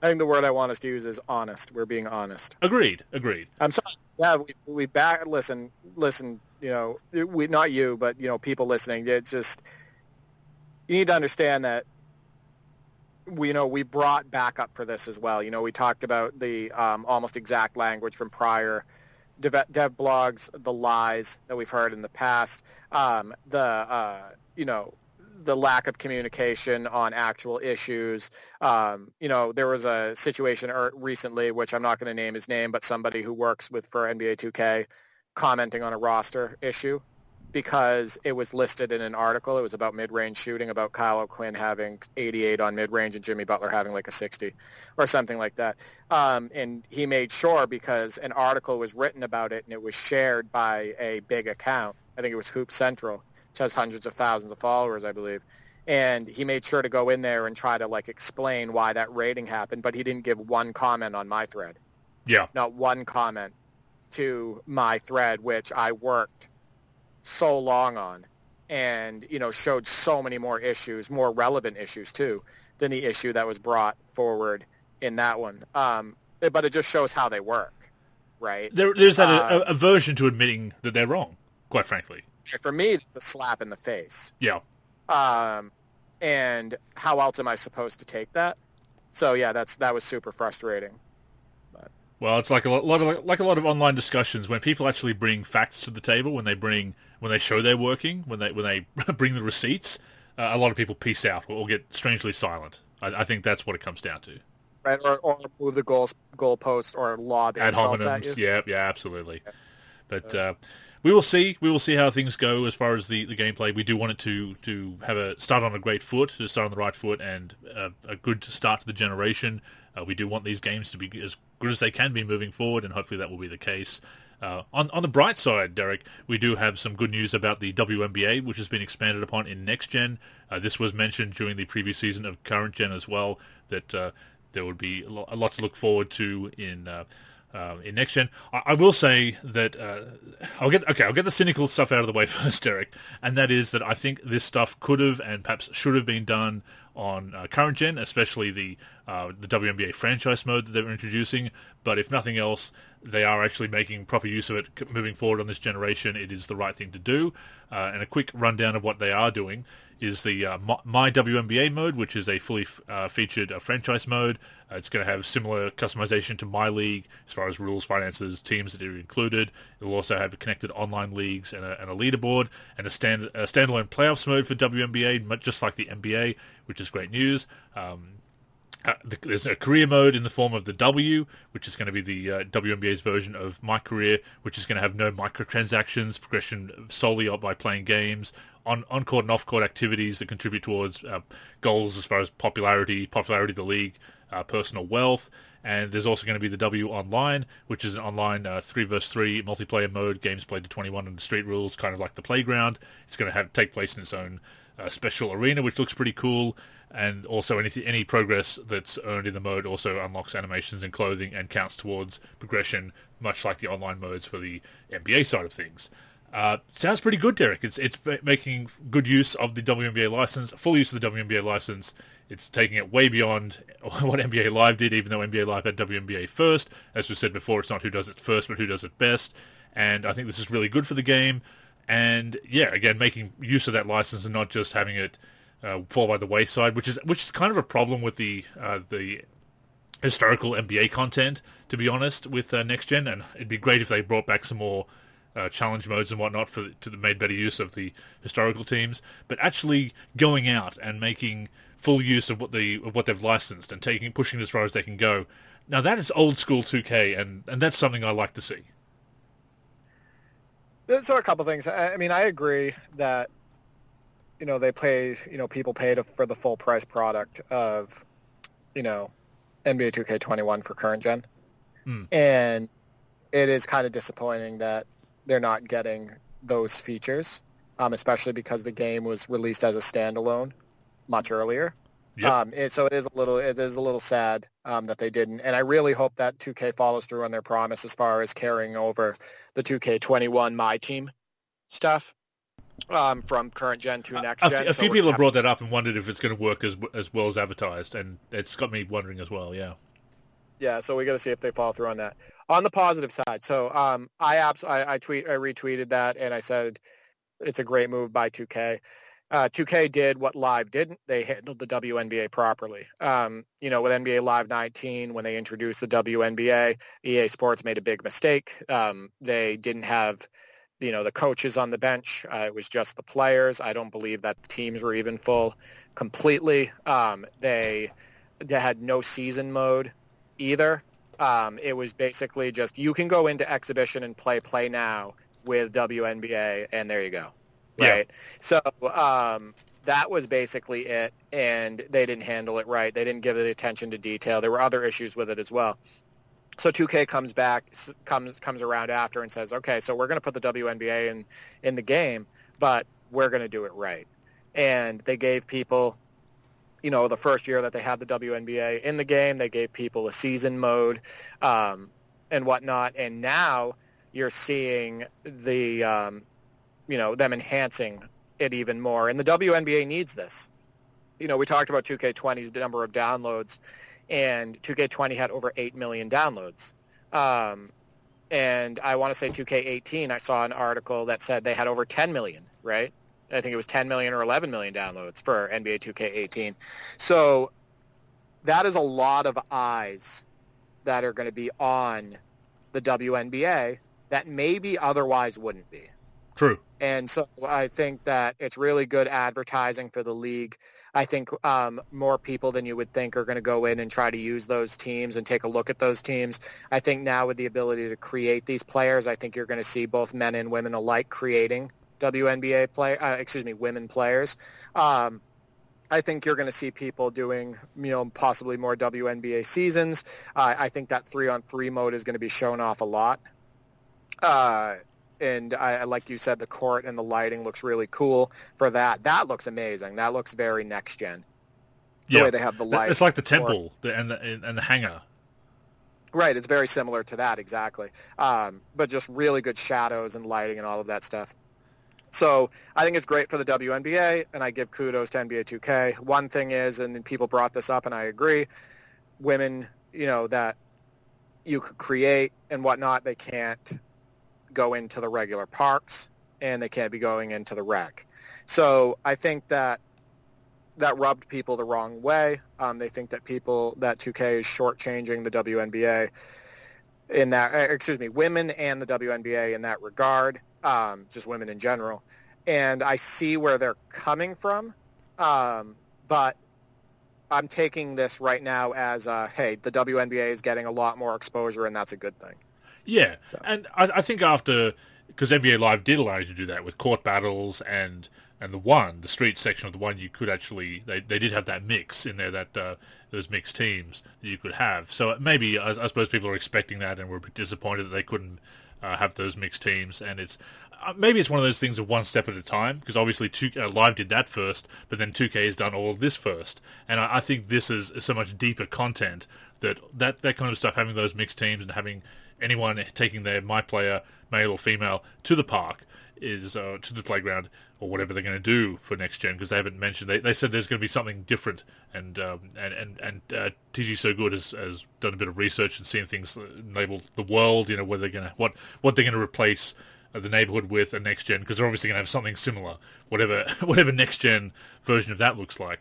I think the word I want us to use is honest. We're being honest. Agreed. Agreed. I'm sorry. Yeah, we, we back. Listen, listen. You know, we not you, but you know, people listening. It's just you need to understand that we you know we brought back up for this as well. You know, we talked about the um, almost exact language from prior dev, dev, blogs, the lies that we've heard in the past, um, the uh, you know the lack of communication on actual issues. Um, you know, there was a situation er, recently, which I'm not going to name his name, but somebody who works with for NBA 2K commenting on a roster issue because it was listed in an article. It was about mid-range shooting, about Kyle O'Quinn having 88 on mid-range and Jimmy Butler having like a 60 or something like that. Um, and he made sure because an article was written about it and it was shared by a big account. I think it was Hoop Central has hundreds of thousands of followers, I believe. And he made sure to go in there and try to like explain why that rating happened, but he didn't give one comment on my thread. Yeah. Not one comment to my thread, which I worked so long on and, you know, showed so many more issues, more relevant issues too, than the issue that was brought forward in that one. Um, but it just shows how they work, right? There, there's that uh, aversion to admitting that they're wrong, quite frankly for me, it's a slap in the face. Yeah. Um, and how else am I supposed to take that? So yeah, that's that was super frustrating. Well, it's like a lot of like a lot of online discussions when people actually bring facts to the table when they bring when they show they're working when they when they [LAUGHS] bring the receipts. Uh, a lot of people peace out or, get strangely silent. I, I, think that's what it comes down to. Right, or, or move the goal goalpost or lob ad hominems. Yeah, yeah, absolutely. Yeah. But uh, we will see. We will see how things go as far as the, the gameplay. We do want it to to have a start on a great foot, to start on the right foot, and uh, a good start to the generation. Uh, we do want these games to be as good as they can be moving forward, and hopefully that will be the case. Uh, on on the bright side, Derek, we do have some good news about the WNBA, which has been expanded upon in next gen. Uh, this was mentioned during the previous season of current gen as well. That uh, there would be a lot to look forward to in. Uh, in next gen, I, I, will say that uh, I'll get okay. I'll get the cynical stuff out of the way [LAUGHS] first, Derek, and that is that I think this stuff could have and perhaps should have been done on uh, current gen, especially the uh, the WNBA franchise mode that they were introducing. But if nothing else, they are actually making proper use of it moving forward on this generation. It is the right thing to do. Uh, and a quick rundown of what they are doing is the uh, My WNBA mode, which is a fully uh, featured uh, franchise mode. Uh, it's going to have similar customization to My League as far as rules, finances, teams that are included. It will also have connected online leagues and a, and a leaderboard and a, stand, a standalone playoffs mode for WNBA, just like the NBA, which is great news. Um, uh, the, there's a career mode in the form of the W, which is going to be the uh, WNBA's version of My Career, which is going to have no microtransactions, progression solely by playing games, on on court and off court activities that contribute towards uh, goals as far as popularity, popularity of the league, uh, personal wealth. And there's also going to be the W Online, which is an online uh, three versus three multiplayer mode, games played to 21 under street rules, kind of like the playground. It's going to have take place in its own uh, special arena, which looks pretty cool and also any any progress that's earned in the mode also unlocks animations and clothing and counts towards progression, much like the online modes for the NBA side of things. Uh, sounds pretty good, Derek. It's it's making good use of the WNBA license, full use of the WNBA license. It's taking it way beyond [LAUGHS] what NBA Live did, even though NBA Live had WNBA first. As we said before, it's not who does it first, but who does it best. And I think this is really good for the game. And yeah, again, making use of that license and not just having it uh, fall by the wayside, which is which is kind of a problem with the uh, the historical NBA content, to be honest, with uh, next gen. And it'd be great if they brought back some more uh, challenge modes and whatnot for to the made better use of the historical teams. But actually going out and making full use of what the of what they've licensed and taking pushing as far as they can go. Now that is old school 2K, and and that's something I like to see. So a couple things. I mean, I agree that you know, they pay, you know, people paid for the full price product of, you know, NBA 2K21 for current gen. Mm. And it is kind of disappointing that they're not getting those features, um, especially because the game was released as a standalone much earlier. Yep. Um, it, so it is a little it is a little sad um, that they didn't, and I really hope that 2K follows through on their promise as far as carrying over the 2K21 My Team stuff um, from current gen to next a, gen. A, a few people have brought that up and wondered if it's going to work as as well as advertised, and it's got me wondering as well. Yeah. Yeah, so we got to see if they follow through on that. On the positive side, so um, I abs- I, I tweet I retweeted that and I said it's a great move by 2K. Uh, 2K did what Live didn't. They handled the WNBA properly. Um, you know, with NBA Live 19, when they introduced the WNBA, EA Sports made a big mistake. Um, they didn't have you know the coaches on the bench. Uh, it was just the players. I don't believe that the teams were even full completely. Um, they they had no season mode either. Um, it was basically just you can go into exhibition and play play now with WNBA, and there you go. Right. Yeah. So um, that was basically it, and they didn't handle it right. They didn't give it attention to detail. There were other issues with it as well. So 2K comes back, comes comes around after and says, okay, so we're going to put the WNBA in in the game, but we're going to do it right. And they gave people, you know, the first year that they had the WNBA in the game, they gave people a season mode um, and whatnot. And now you're seeing the, um, you know, them enhancing it even more. And the WNBA needs this. You know, we talked about 2K20's number of downloads and 2K20 had over 8 million downloads. Um, and I want to say 2K18, I saw an article that said they had over 10 million, right? I think it was 10 million or 11 million downloads for NBA 2K18. So that is a lot of eyes that are going to be on the WNBA that maybe otherwise wouldn't be. True. And so I think that it's really good advertising for the league. I think um, more people than you would think are going to go in and try to use those teams and take a look at those teams. I think now with the ability to create these players, I think you're going to see both men and women alike creating WNBA play, uh, excuse me, women players. Um, I think you're going to see people doing, you know, possibly more WNBA seasons. Uh, I think that three on three mode is going to be shown off a lot. Uh, and I, like you said, the court and the lighting looks really cool for that. That looks amazing. That looks very next gen. The yeah. way they have the light. It's like the temple the, and the and the hangar. Right. It's very similar to that exactly. Um, but just really good shadows and lighting and all of that stuff. So I think it's great for the WNBA, and I give kudos to NBA 2K. One thing is, and people brought this up, and I agree, women, you know, that you could create and whatnot, they can't go into the regular parks and they can't be going into the rec. So I think that that rubbed people the wrong way. Um, they think that people that 2K is shortchanging the WNBA in that. Uh, excuse me, women and the WNBA in that regard. Um, just women in general. And I see where they're coming from, um, but I'm taking this right now as, uh, hey, the WNBA is getting a lot more exposure, and that's a good thing. Yeah, so. and I, I, think after because NBA Live did allow you to do that with court battles and and the one the street section of the one you could actually they, they did have that mix in there that uh, those mixed teams that you could have. So maybe I, I suppose people are expecting that and were disappointed that they couldn't uh, have those mixed teams. And it's uh, maybe it's one of those things of one step at a time because obviously two, uh, Live did that first, but then 2K has done all of this first. And I, I think this is, so much deeper content that, that that kind of stuff, having those mixed teams and having anyone taking their my player, male or female, to the park is uh, to the playground or whatever they're going to do for next gen because they haven't mentioned they, they said there's going to be something different. And um, and and and uh, TG so good has, has done a bit of research and seen things labeled the world you know where they're going to what what they're going to replace uh, the neighborhood with a next gen because they're obviously going to have something similar whatever [LAUGHS] whatever next gen version of that looks like.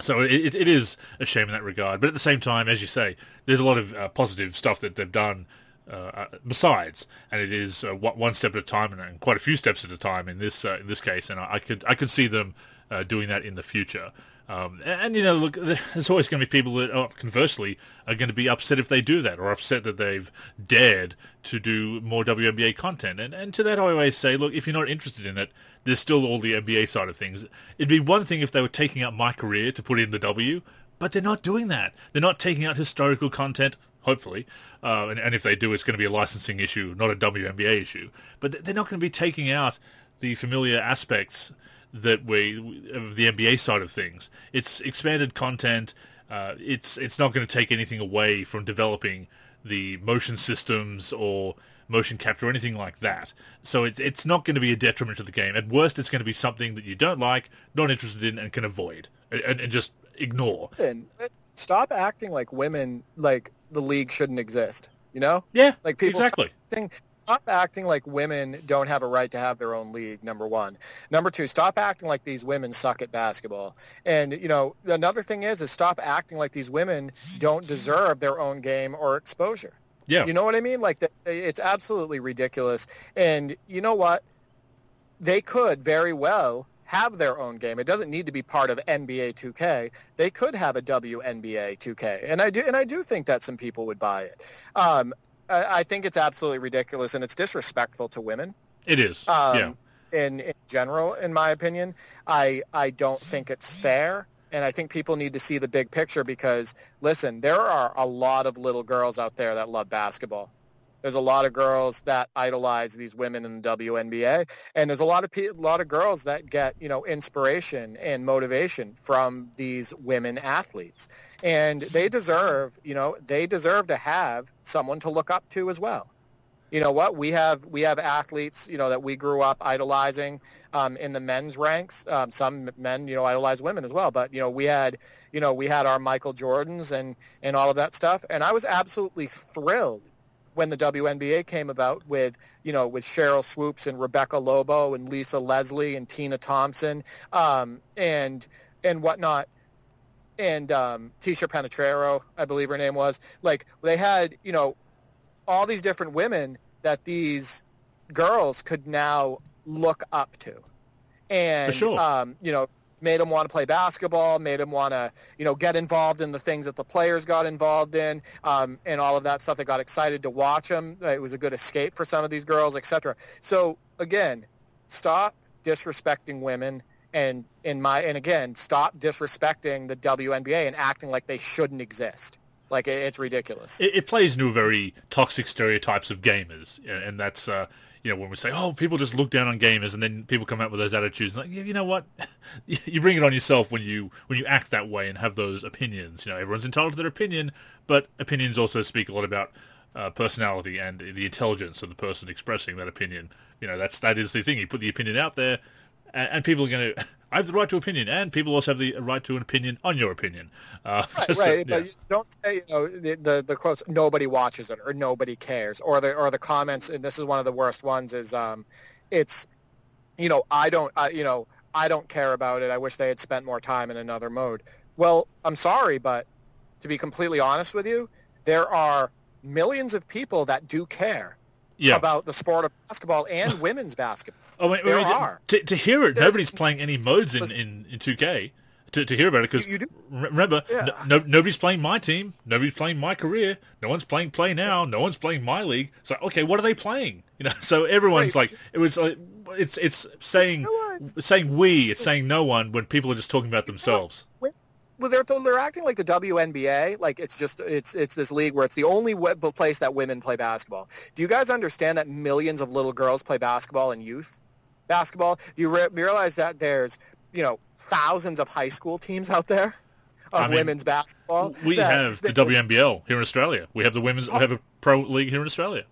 So it, it is a shame in that regard. But at the same time as you say there's a lot of uh, positive stuff that they've done uh, uh, besides, and it is uh, one step at a time, and quite a few steps at a time in this uh, in this case. And I, could I could see them uh, doing that in the future. Um, and, and, you know, look, [LAUGHS] there's always going to be people that, oh, conversely, are going to be upset if they do that, or upset that they've dared to do more WNBA content. And and to that, I always say, look, if you're not interested in it, there's still all the NBA side of things. It'd be one thing if they were taking out my career to put in the W, but they're not doing that. They're not taking out historical content hopefully. Uh, and, and, if they do, it's going to be a licensing issue, not a WNBA issue. But they're not going to be taking out the familiar aspects that we of the NBA side of things. It's expanded content. Uh, it's it's not going to take anything away from developing the motion systems or motion capture or anything like that. So it's it's not going to be a detriment to the game. At worst, it's going to be something that you don't like, not interested in, and can avoid and, and just ignore. Stop acting like women like the league shouldn't exist. You know? Yeah. Like people exactly. Stop, stop acting like women don't have a right to have their own league. Number one. Number two. Stop acting like these women suck at basketball. And you know, another thing is, is stop acting like these women don't deserve their own game or exposure. Yeah. You know what I mean? Like it's absolutely ridiculous. And you know what? They could very well have their own game. It doesn't need to be part of NBA 2K. They could have a WNBA 2K, and I do and I do think that some people would buy it. Um, I, I, think it's absolutely ridiculous and it's disrespectful to women. It is. Um, yeah. In, in general, in my opinion, I I don't think it's fair. And I think people need to see the big picture because, listen, there are a lot of little girls out there that love basketball. There's a lot of girls that idolize these women in the WNBA, and there's a lot of pe- a lot of girls that get you know inspiration and motivation from these women athletes, and they deserve you know they deserve to have someone to look up to as well. You know what? We have we have athletes you know that we grew up idolizing um, in the men's ranks. Um, some men you know idolize women as well, but you know we had you know we had our Michael Jordans and and all of that stuff, and I was absolutely thrilled when the WNBA came about with, you know, with Sheryl Swoopes and Rebecca Lobo and Lisa Leslie and Tina Thompson um, and and whatnot. and um, Ticha Penicheiro, I believe her name was. Like they had, you know, all these different women that these girls could now look up to, and sure. um, you know, made them want to play basketball, made them want to, you know, get involved in the things that the players got involved in, um, and all of that stuff. They got excited to watch them. It was a good escape for some of these girls, etc. So again, stop disrespecting women and in my and again stop disrespecting the WNBA and acting like they shouldn't exist. Like it, it's ridiculous. It, it, plays into very toxic stereotypes of gamers, and that's uh, you know when we say oh people just look down on gamers, and then people come out with those attitudes like yeah, you know what, [LAUGHS] you bring it on yourself when you when you act that way and have those opinions. You know everyone's entitled to their opinion, but opinions also speak a lot about uh, personality and the intelligence of the person expressing that opinion. You know that's that is the thing. You put the opinion out there and, and people are going to. I have the right to opinion, and people also have the right to an opinion on your opinion. Uh, right, [LAUGHS] just, right. Yeah. don't say you know the, the the quotes. Nobody watches it, or nobody cares, or the or the comments. And this is one of the worst ones. Is um, it's, you know, I don't, uh, you know, I don't care about it. I wish they had spent more time in another mode. Well, I'm sorry, but to be completely honest with you, there are millions of people that do care yeah. about the sport of basketball and women's basketball. Oh, wait, wait, wait are. To, to hear it, there, nobody's playing any modes in, in, in 2K. To, to hear about it, because remember, yeah. no, no, nobody's playing my team, nobody's playing my career, no one's playing Play Now, no one's playing my league. So, okay, what are they playing? You know, [LAUGHS] so everyone's right. like, it was like, it's it's saying no saying we, it's saying no one when people are just talking about themselves well, they're they're acting like the WNBA, like it's just it's it's this league where it's the only place that women play basketball. Do you guys understand that millions of little girls play basketball in youth basketball? Do you re- realize that there's you know thousands of high school teams out there of I mean, women's basketball? We that, have the WNBL here in Australia. We have the women's. We have a pro league here in Australia.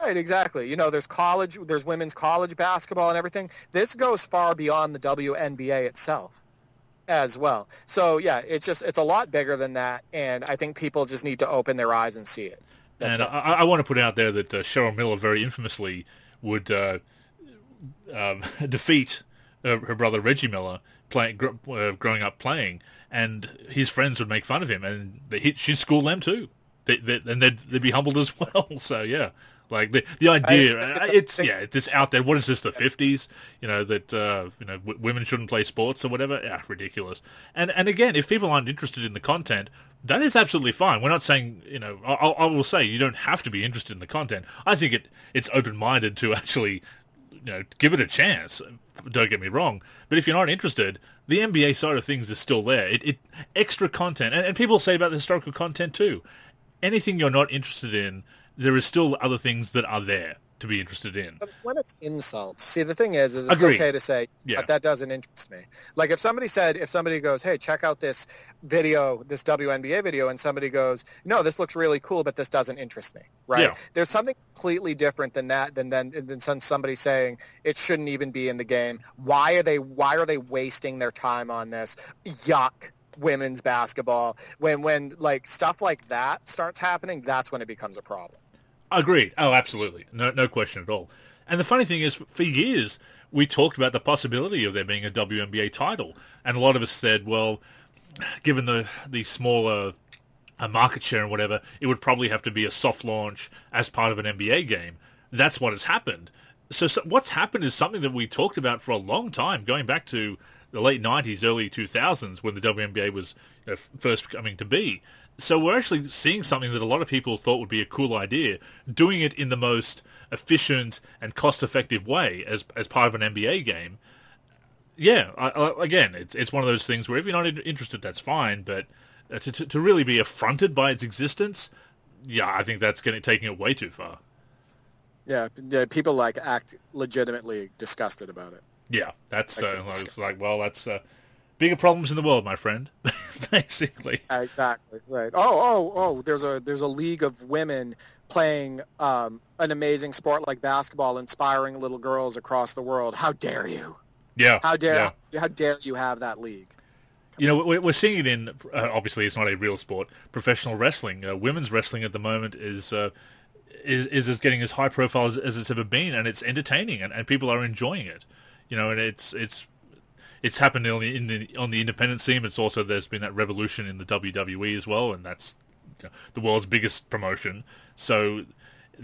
Right, exactly. You know, there's college, there's women's college basketball and everything. This goes far beyond the WNBA itself as well. So yeah, it's just it's a lot bigger than that, and I think people just need to open their eyes and see it. That's and it. I, I, want to put out there that uh, Cheryl Miller very infamously would uh, um, [LAUGHS] defeat uh, her brother Reggie Miller playing, gr- uh, growing up playing, and his friends would make fun of him, and they, she'd school them too, they, they, and they'd, they'd be humbled as [LAUGHS] well. So yeah, like the the idea, I, it's, it's yeah, it's out there. What is this? The fifties? You know that uh, you know w- women shouldn't play sports or whatever. Yeah, ridiculous. And and again, if people aren't interested in the content, that is absolutely fine. We're not saying you know. I, I will say you don't have to be interested in the content. I think it it's open minded to actually you know give it a chance. Don't get me wrong, but if you're not interested, the NBA side of things is still there. It, it extra content, and, and people say about the historical content too. Anything you're not interested in there is still other things that are there to be interested in. But when it's insults, see, the thing is, is it's Agreed. okay to say, yeah. that doesn't interest me. Like if somebody said, if somebody goes, hey, check out this video, this WNBA video, and somebody goes, no, this looks really cool, but this doesn't interest me, right? Yeah. There's something completely different than that, than, than, than somebody saying it shouldn't even be in the game. Why are they, why are they wasting their time on this? Yuck women's basketball when when like stuff like that starts happening that's when it becomes a problem Agreed. Oh, absolutely. No, no question at all. And the funny thing is, for years, we talked about the possibility of there being a WNBA title. And a lot of us said, well, given the, the smaller uh, market share and whatever, it would probably have to be a soft launch as part of an NBA game. That's what has happened. So, so what's happened is something that we talked about for a long time, going back to the late 90s, early 2000s, when the WNBA was you know, first coming to be so we're actually seeing something that a lot of people thought would be a cool idea, doing it in the most efficient and cost-effective way as as part of an NBA game. Yeah, I, I, again, it's it's one of those things where if you're not interested, that's fine. But uh, to, to, to really be affronted by its existence, yeah, I think that's getting taking it way too far. Yeah, yeah people like act legitimately disgusted about it. Yeah, that's like, uh, like, well, that's uh, bigger problems in the world, my friend. [LAUGHS] Basically. Exactly. Right. Oh, oh, oh. There's a there's a league of women playing um, an amazing sport like basketball, inspiring little girls across the world. How dare you? Yeah. How dare yeah. how dare you have that league? you know, we're seeing it in. Uh, obviously, it's not a real sport. Professional wrestling, uh, women's wrestling at the moment is. Uh, is, is is getting as high profile as, as, it's ever been, and it's entertaining, and, and people are enjoying it. You know, and it's it's it's happened on the, in the on the independent scene. It's also there's been that revolution in the WWE as well, and that's the world's biggest promotion. So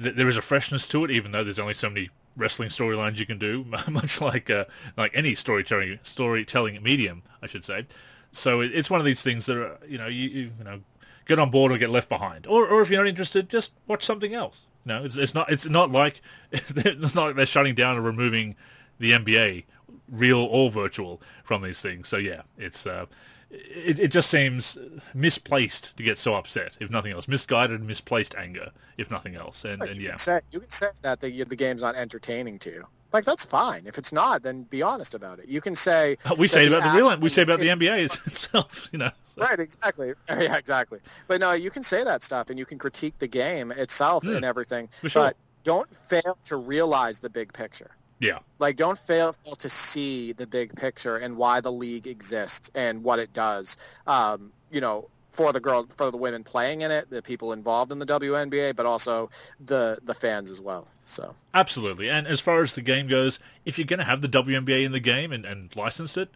th- there is a freshness to it, even though there's only so many wrestling storylines you can do, [LAUGHS] much like uh, like any storytelling storytelling medium, I should say. So it, it's one of these things that are, you know you, you, you know get on board or get left behind, or or if you're not interested, just watch something else. No, it's it's not it's not like [LAUGHS] it's not like they're shutting down or removing the NBA, real or virtual, from these things. So yeah, it's uh, it, it just seems misplaced to get so upset, if nothing else. Misguided, misplaced anger, if nothing else. And, and you yeah. Can say, you can say that the, the game's not entertaining to you. Like, that's fine. If it's not, then be honest about it. You can say... [LAUGHS] We say about the real... We say about the NBA itself, you know. So. Right, exactly. [LAUGHS] Yeah, exactly. But no, you can say that stuff, and you can critique the game itself mm, and everything. Sure. But don't fail to realize the big picture. Yeah. Like, don't fail to see the big picture and why the league exists and what it does. Um, you know, for the girl, for the women playing in it, the people involved in the WNBA, but also the the fans as well. So absolutely. And as far as the game goes, if you're going to have the WNBA in the game and, and license it,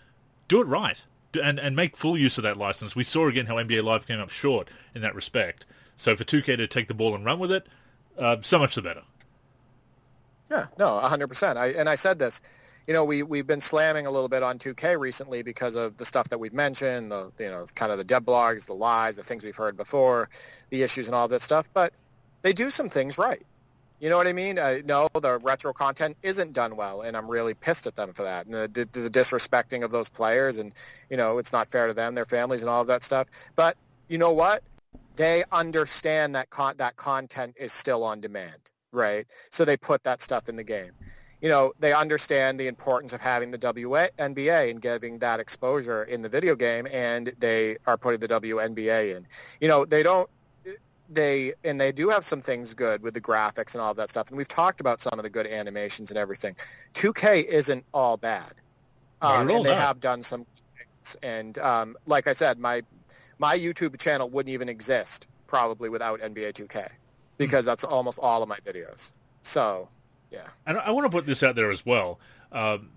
do it right and and make full use of that license. We saw again how NBA Live came up short in that respect. So for 2K to take the ball and run with it, uh, so much the better. Yeah, no, 100%. I, and I said this, you know, we, we've been slamming a little bit on 2K recently because of the stuff that we've mentioned, the, you know, kind of the dev blogs, the lies, the things we've heard before, the issues and all that stuff. But they do some things right. You know what I mean? Uh, no, the retro content isn't done well, and I'm really pissed at them for that. And the, the, the disrespecting of those players, and, you know, it's not fair to them, their families, and all of that stuff. But you know what? They understand that con- that content is still on demand right? So they put that stuff in the game. You know, they understand the importance of having the WNBA and giving that exposure in the video game, and they are putting the WNBA in. You know, they don't they and they do have some things good with the graphics and all of that stuff and we've talked about some of the good animations and everything 2k isn't all bad um, and they have done some things and um, like i said my my youtube channel wouldn't even exist probably without nba 2k because that's almost all of my videos. So, yeah. And I want to put this out there as well. Um,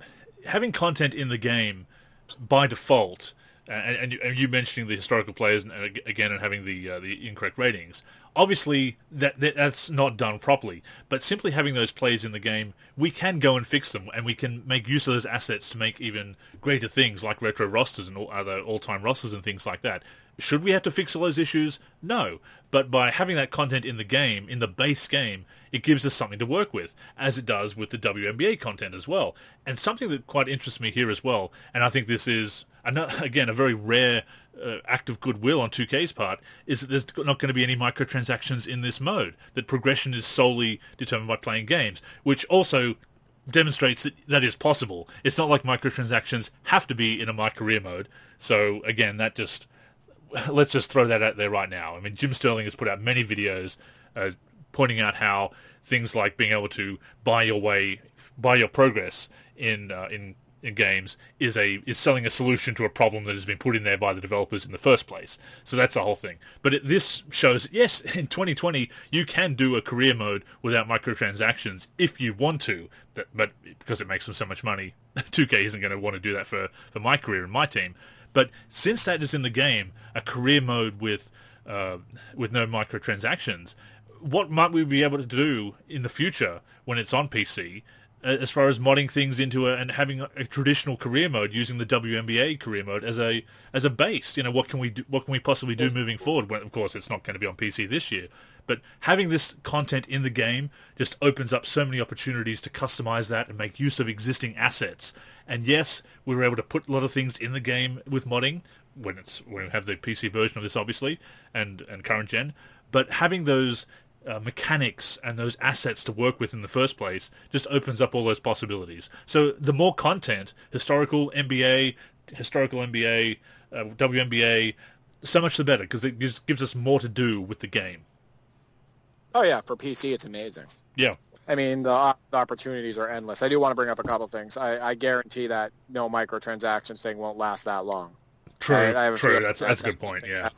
having content in the game by default, and, and, you, and, you, mentioning the historical players and, again and having the uh, the incorrect ratings, obviously that, that, that's not done properly. But simply having those plays in the game, we can go and fix them, and we can make use of those assets to make even greater things like retro rosters and all, other all-time rosters and things like that. Should we have to fix all those issues? No. But by having that content in the game, in the base game, it gives us something to work with, as it does with the WNBA content as well. And something that quite interests me here as well, and I think this is, [LAUGHS] again, a very rare uh, act of goodwill on 2K's part, is that there's not going to be any microtransactions in this mode. That progression is solely determined by playing games, which also demonstrates that that is possible. It's not like microtransactions have to be in a my career mode. So again, that just [LAUGHS] let's just throw that out there right now. I mean, Jim Sterling has put out many videos uh, pointing out how things like being able to buy your way, buy your progress in uh, in in games is a is selling a solution to a problem that has been put in there by the developers in the first place. So that's the whole thing. But it, this shows yes, [LAUGHS] in 2020 you can do a career mode without microtransactions if you want to. That, but because it makes them so much money, [LAUGHS] 2K isn't going to want to do that for for my career and my team. But since that is in the game, a career mode with uh, with no microtransactions, what might we be able to do in the future when it's on PC? Uh, as far as modding things into a, and having a, traditional career mode using the WNBA career mode as a as a base, you know, what can we do, what can we possibly do moving forward? When of course it's not going to be on PC this year, but having this content in the game just opens up so many opportunities to customize that and make use of existing assets. And yes, we were able to put a lot of things in the game with modding when it's when we have the PC version of this, obviously, and and current gen. But having those uh, mechanics and those assets to work with in the first place just opens up all those possibilities. So the more content, historical NBA, historical NBA, uh, WNBA, so much the better because it just gives us more to do with the game. Oh yeah, for PC it's amazing. Yeah. I mean, the, the opportunities are endless. I do want to bring up a couple things. I, I guarantee that no microtransactions thing won't last that long. True, I, I true. That's that's a good point. Yeah.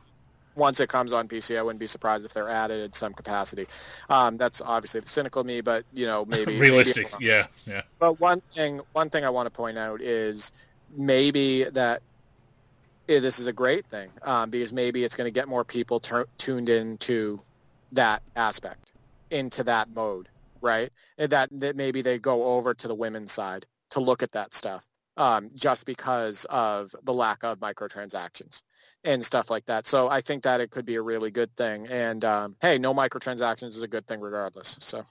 Once it comes on PC, I wouldn't be surprised if they're added in some capacity. Um, that's obviously the cynical me, but you know, maybe realistic. Maybe yeah, yeah. But one thing, one thing I want to point out is maybe that this is a great thing um, because maybe it's going to get more people tuned into that aspect, into that mode, right? And that, that maybe they go over to the women's side to look at that stuff um, just because of the lack of microtransactions and stuff like that. So I think that it could be a really good thing. And um, hey, no microtransactions is a good thing regardless. So.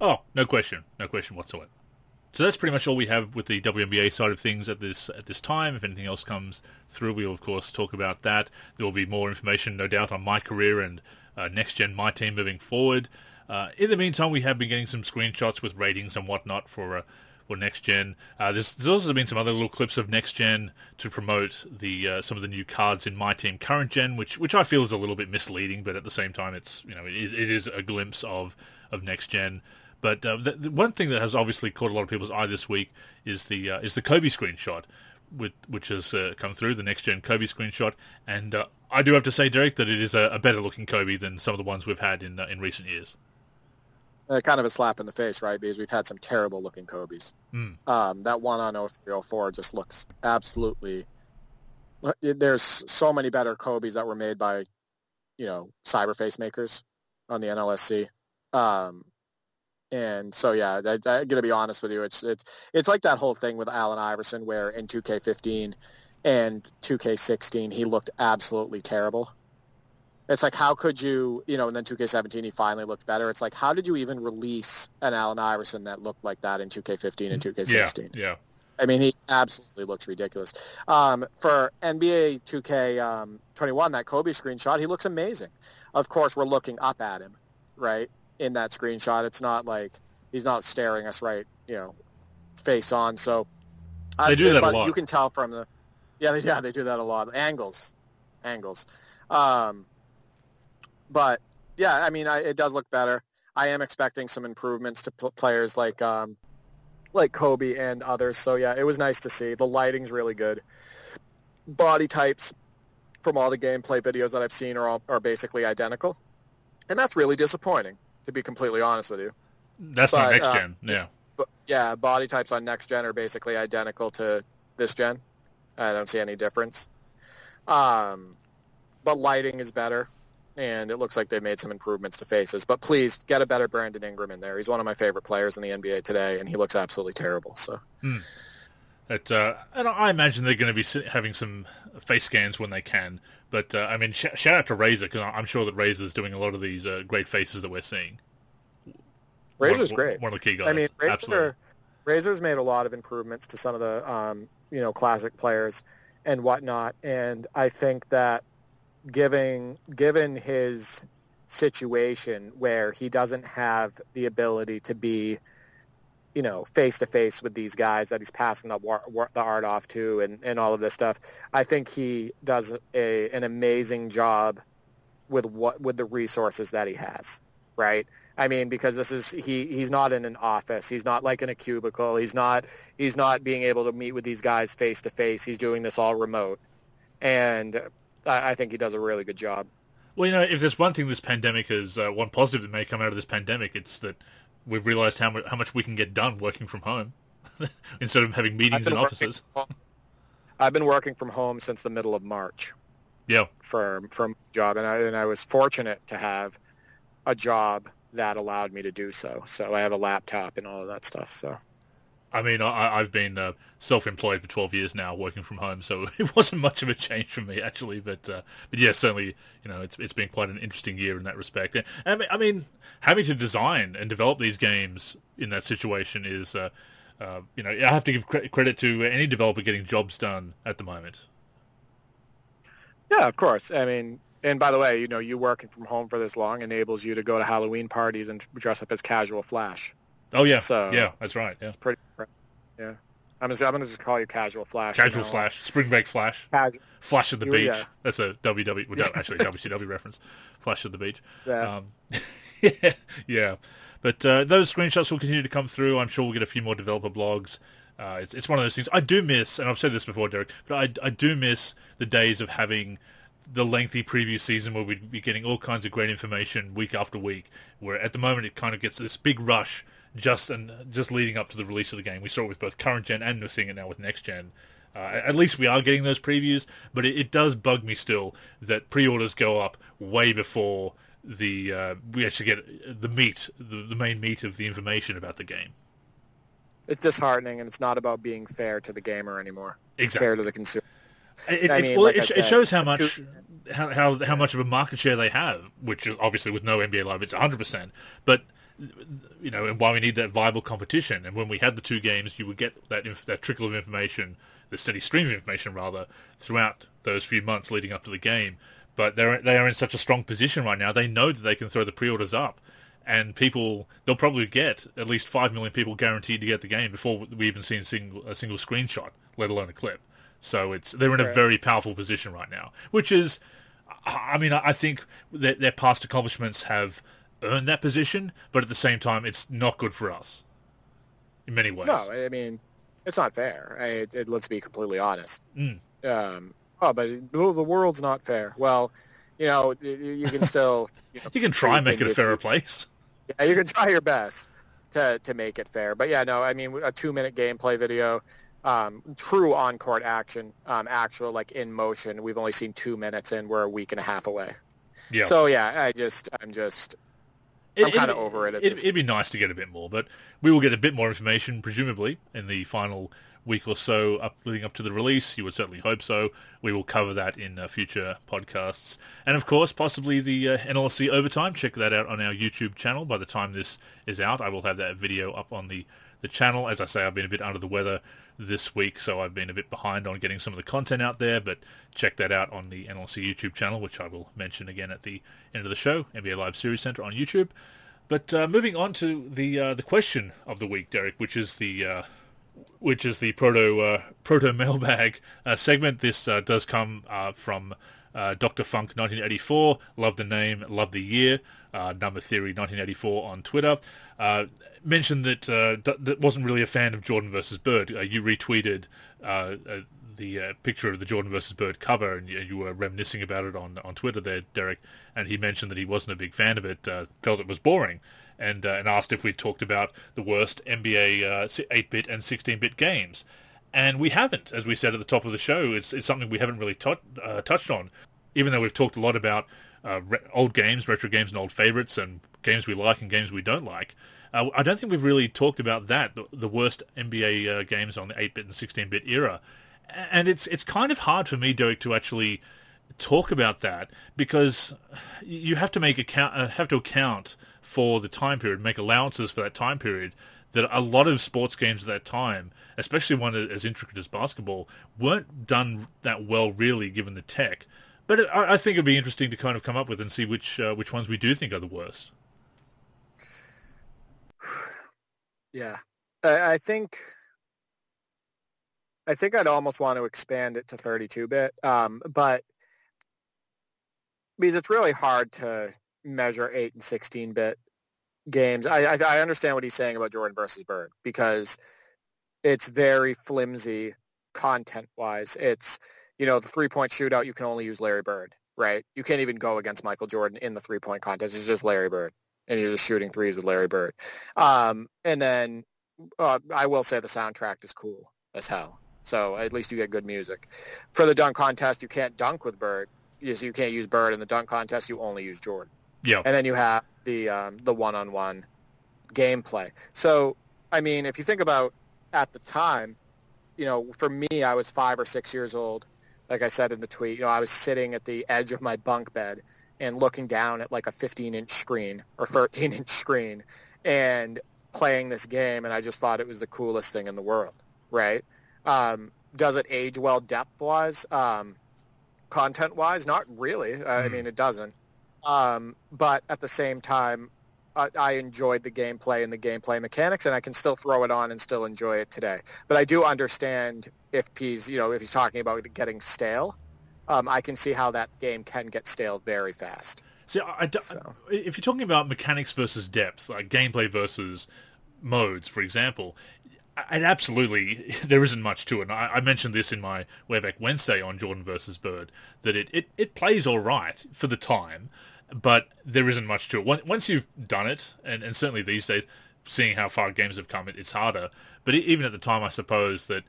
Oh, no question, no question whatsoever. So that's pretty much all we have with the WNBA side of things at this at this time. If anything else comes through, we'll of course talk about that. There will be more information, no doubt, on my career and uh, next gen my team moving forward. Uh, in the meantime, we have been getting some screenshots with ratings and whatnot for uh, for next gen. Uh, there's, there's, also been some other little clips of next gen to promote the uh, some of the new cards in my team current gen, which which I feel is a little bit misleading, but at the same time, it's you know it is, it is a glimpse of of next gen. But uh, the, the one thing that has obviously caught a lot of people's eye this week is the uh, is the Kobe screenshot, with, which has come through the next gen Kobe screenshot, and I do have to say, Derek, that it is a, a, better looking Kobe than some of the ones we've had in in recent years uh, kind of a slap in the face, right? Because we've had some terrible looking Kobe's. Mm. Um, that one on 0304 just looks absolutely. There's so many better Kobe's that were made by, you know, cyberface makers on the NLSC. Um, and so yeah, I, I gotta be honest with you. It's it's it's like that whole thing with Allen Iverson, where in 2K15 and 2K16 he looked absolutely terrible. It's like, how could you, you know, and then 2K17 he finally looked better. It's like, how did you even release an Allen Iverson that looked like that in 2K15 and 2K16? Yeah, yeah. I mean, he absolutely looks ridiculous. Um, for NBA 2K21, um, that Kobe screenshot, he looks amazing. Of course, we're looking up at him, right, in that screenshot. It's not like he's not staring us right, you know, face on. So they do that a lot. You can tell from the, yeah, they, yeah, they do that a lot. Angles, angles. Um, but yeah, I mean, I, it does look better. I am expecting some improvements to pl- players like um, like Kobe and others. So yeah, it was nice to see. The lighting's really good. Body types from all the gameplay videos that I've seen are all, are basically identical, and that's really disappointing. To be completely honest with you, that's but, not next uh, gen. Yeah, but yeah, body types on next gen are basically identical to this gen. I don't see any difference. Um, but lighting is better and it looks like they've made some improvements to faces. But please get a better Brandon Ingram in there. He's one of my favorite players in the NBA today, and he looks absolutely terrible. So. It, uh, and I imagine they're going to be having some face scans when they can. But uh, I mean, sh- shout out to Razor because I'm sure that Razor's doing a lot of these uh, great faces that we're seeing. Razor's one, great. One of the key guys. I mean, Razor, Absolutely. Razor's made a lot of improvements to some of the um, you know classic players and whatnot, and I think that giving given his situation where he doesn't have the ability to be you know face to face with these guys that he's passing the, the art off to and, and all of this stuff i think he does a, an amazing job with what with the resources that he has right? I mean because this is he he's not in an office. He's not like in a cubicle. He's not he's not being able to meet with these guys face to face he's doing this all remote. And I, I think he does a really good job. Well, you know, if there's one thing this pandemic is, uh, one positive that may come out of this pandemic, it's that we've realized how much, how much we can get done working from home [LAUGHS] instead of having meetings in offices. I've been working from home since the middle of March. Yeah. For from job, and I and I was fortunate to have a job that allowed me to do so. So I have a laptop and all of that stuff. So I mean, I, have been uh, self-employed for 12 years now, working from home, so [LAUGHS] it wasn't much of a change for me actually. But uh, but yeah, certainly, you know, it's it's been quite an interesting year in that respect. And, I mean, having to design and develop these games in that situation is, uh, uh, you know, I have to give credit to any developer getting jobs done at the moment. Yeah, of course. I mean, and by the way, you know, you working from home for this long enables you to go to Halloween parties and dress up as casual Flash. Oh yeah, so yeah, that's right. Yeah, it's pretty. Yeah, I'm gonna, I'm gonna just call you Casual Flash. Casual Flash, Spring Break Flash, Casual. Flash at the you, beach. Yeah. That's a WW, well, actually WCW [LAUGHS] reference. Flash at the beach. Yeah, um, yeah, [LAUGHS] yeah. But uh, those screenshots will continue to come through. I'm sure we'll get a few more developer blogs. Uh, it's, it's one of those things I do miss, and I've said this before, Derek, but I, I do miss the days of having the lengthy preview season where we'd be getting all kinds of great information week after week. Where at the moment it kind of gets this big rush just and just leading up to the release of the game. We saw it with both current gen and we're seeing it now with next gen. Uh, at least we are getting those previews, but it, it, does bug me still that pre-orders go up way before the uh, we actually get the meat, the, the main meat of the information about the game. It's disheartening, and it's not about being fair to the gamer anymore. Exactly. Fair to the consumer. It, I mean, well, like it, said, it, shows how much how, how how much of a market share they have, which is obviously with no NBA Live, it's 100. percent But you know, and why we need that viable competition. And when we had the two games, you would get that inf- that trickle of information, the steady stream of information, rather, throughout those few months leading up to the game. But they're they are in such a strong position right now. They know that they can throw the pre-orders up, and people they'll probably get at least five million people guaranteed to get the game before we even see a single a single screenshot, let alone a clip. So it's they're in a very powerful position right now, which is, I mean, I think that their past accomplishments have earned that position, but at the same time, it's not good for us in many ways. No, I mean, it's not fair. I, it, let's be completely honest. Mm. Um, oh, but the world's not fair. Well, you know, you can still [LAUGHS] you, know, you can try and make it a fairer place. Yeah, you can try your best to to make it fair. But yeah, no, I mean, a two minute gameplay video. Um, true on court action, um, actual like in motion. We've only seen two minutes, and we're a week and a half away. Yeah. So yeah, I just I'm just I'm kind of over it. it it'd be nice to get a bit more, but we will get a bit more information, presumably, in the final week or so up leading up to the release. You would certainly hope so. We will cover that in uh, future podcasts, and of course, possibly the uh, NLSC overtime. Check that out on our YouTube channel. By the time this is out, I will have that video up on the the channel. As I say, I've been a bit under the weather this week, so I've been a bit behind on getting some of the content out there, but check that out on the NLSC YouTube channel, which I will mention again at the end of the show, NBA Live Series Center on YouTube. But uh, moving on to the uh, the question of the week, Derek, which is the uh, which is the proto uh, proto mailbag uh, segment. This uh, does come from Doctor Funk 1984. Love the name, love the year. Number Theory 1984 on Twitter mentioned that uh, d- wasn't really a fan of Jordan versus Bird. Uh, you retweeted uh, uh the uh, picture of the Jordan versus Bird cover, and you, you, were reminiscing about it on on Twitter there, Derek. And he mentioned that he wasn't a big fan of it, uh, felt it was boring, and and asked if we talked about the worst NBA 8-bit and 16-bit games. And we haven't, as we said at the top of the show. It's, it's something we haven't really t- touched on, even though we've talked a lot about re- old games, retro games, and old favorites, and games we like and games we don't like. Uh, I don't think we've really talked about that, the, the worst NBA uh, games on the 8-bit and 16-bit era. And it's it's kind of hard for me, Derek, to actually talk about that because you have to make account uh, have to account for the time period, make allowances for that time period. That a lot of sports games at that time, especially one as intricate as basketball, weren't done that well, really, given the tech. But I, I think it'd be interesting to kind of come up with and see which uh, which ones we do think are the worst. Yeah, I, I think I think I'd almost want to expand it to 32-bit, um, but because it's really hard to measure 8 and 16-bit games. I, I, I understand what he's saying about Jordan versus Bird because it's very flimsy content-wise. It's you know the three-point shootout. You can only use Larry Bird, right? You can't even go against Michael Jordan in the three-point contest. It's just Larry Bird and you're just shooting threes with Larry Bird. Um, and then uh, I will say the soundtrack is cool as hell. So at least you get good music. For the dunk contest, you can't dunk with Bird. You, you can't use Bird in the dunk contest. You only use Jordan. Yeah. And then you have the um, the one-on-one gameplay. So I mean, if you think about at the time, you know, for me, I was five or six years old. Like I said in the tweet, you know, I was sitting at the edge of my bunk bed and looking down at like a 15 inch screen or 13 inch screen and playing this game and I just thought it was the coolest thing in the world, right? Um, does it age well depth wise? Um, content wise, not really. mm. I hmm. mean, it doesn't. Um, but at the same time, I, I enjoyed the gameplay and the gameplay mechanics, and I can still throw it on and still enjoy it today. But I do understand if he's, you know, if he's talking about getting stale um, I can see how that game can get stale very fast. See, I, I, so. if you're talking about mechanics versus depth, like gameplay versus modes, for example, and absolutely [LAUGHS] there isn't much to it. I, I, mentioned this in my Wayback Wednesday on Jordan versus Bird that it, it, it plays all right for the time, but there isn't much to it. Once you've done it, and, and certainly these days, seeing how far games have come, it, it's harder. But even at the time, I suppose that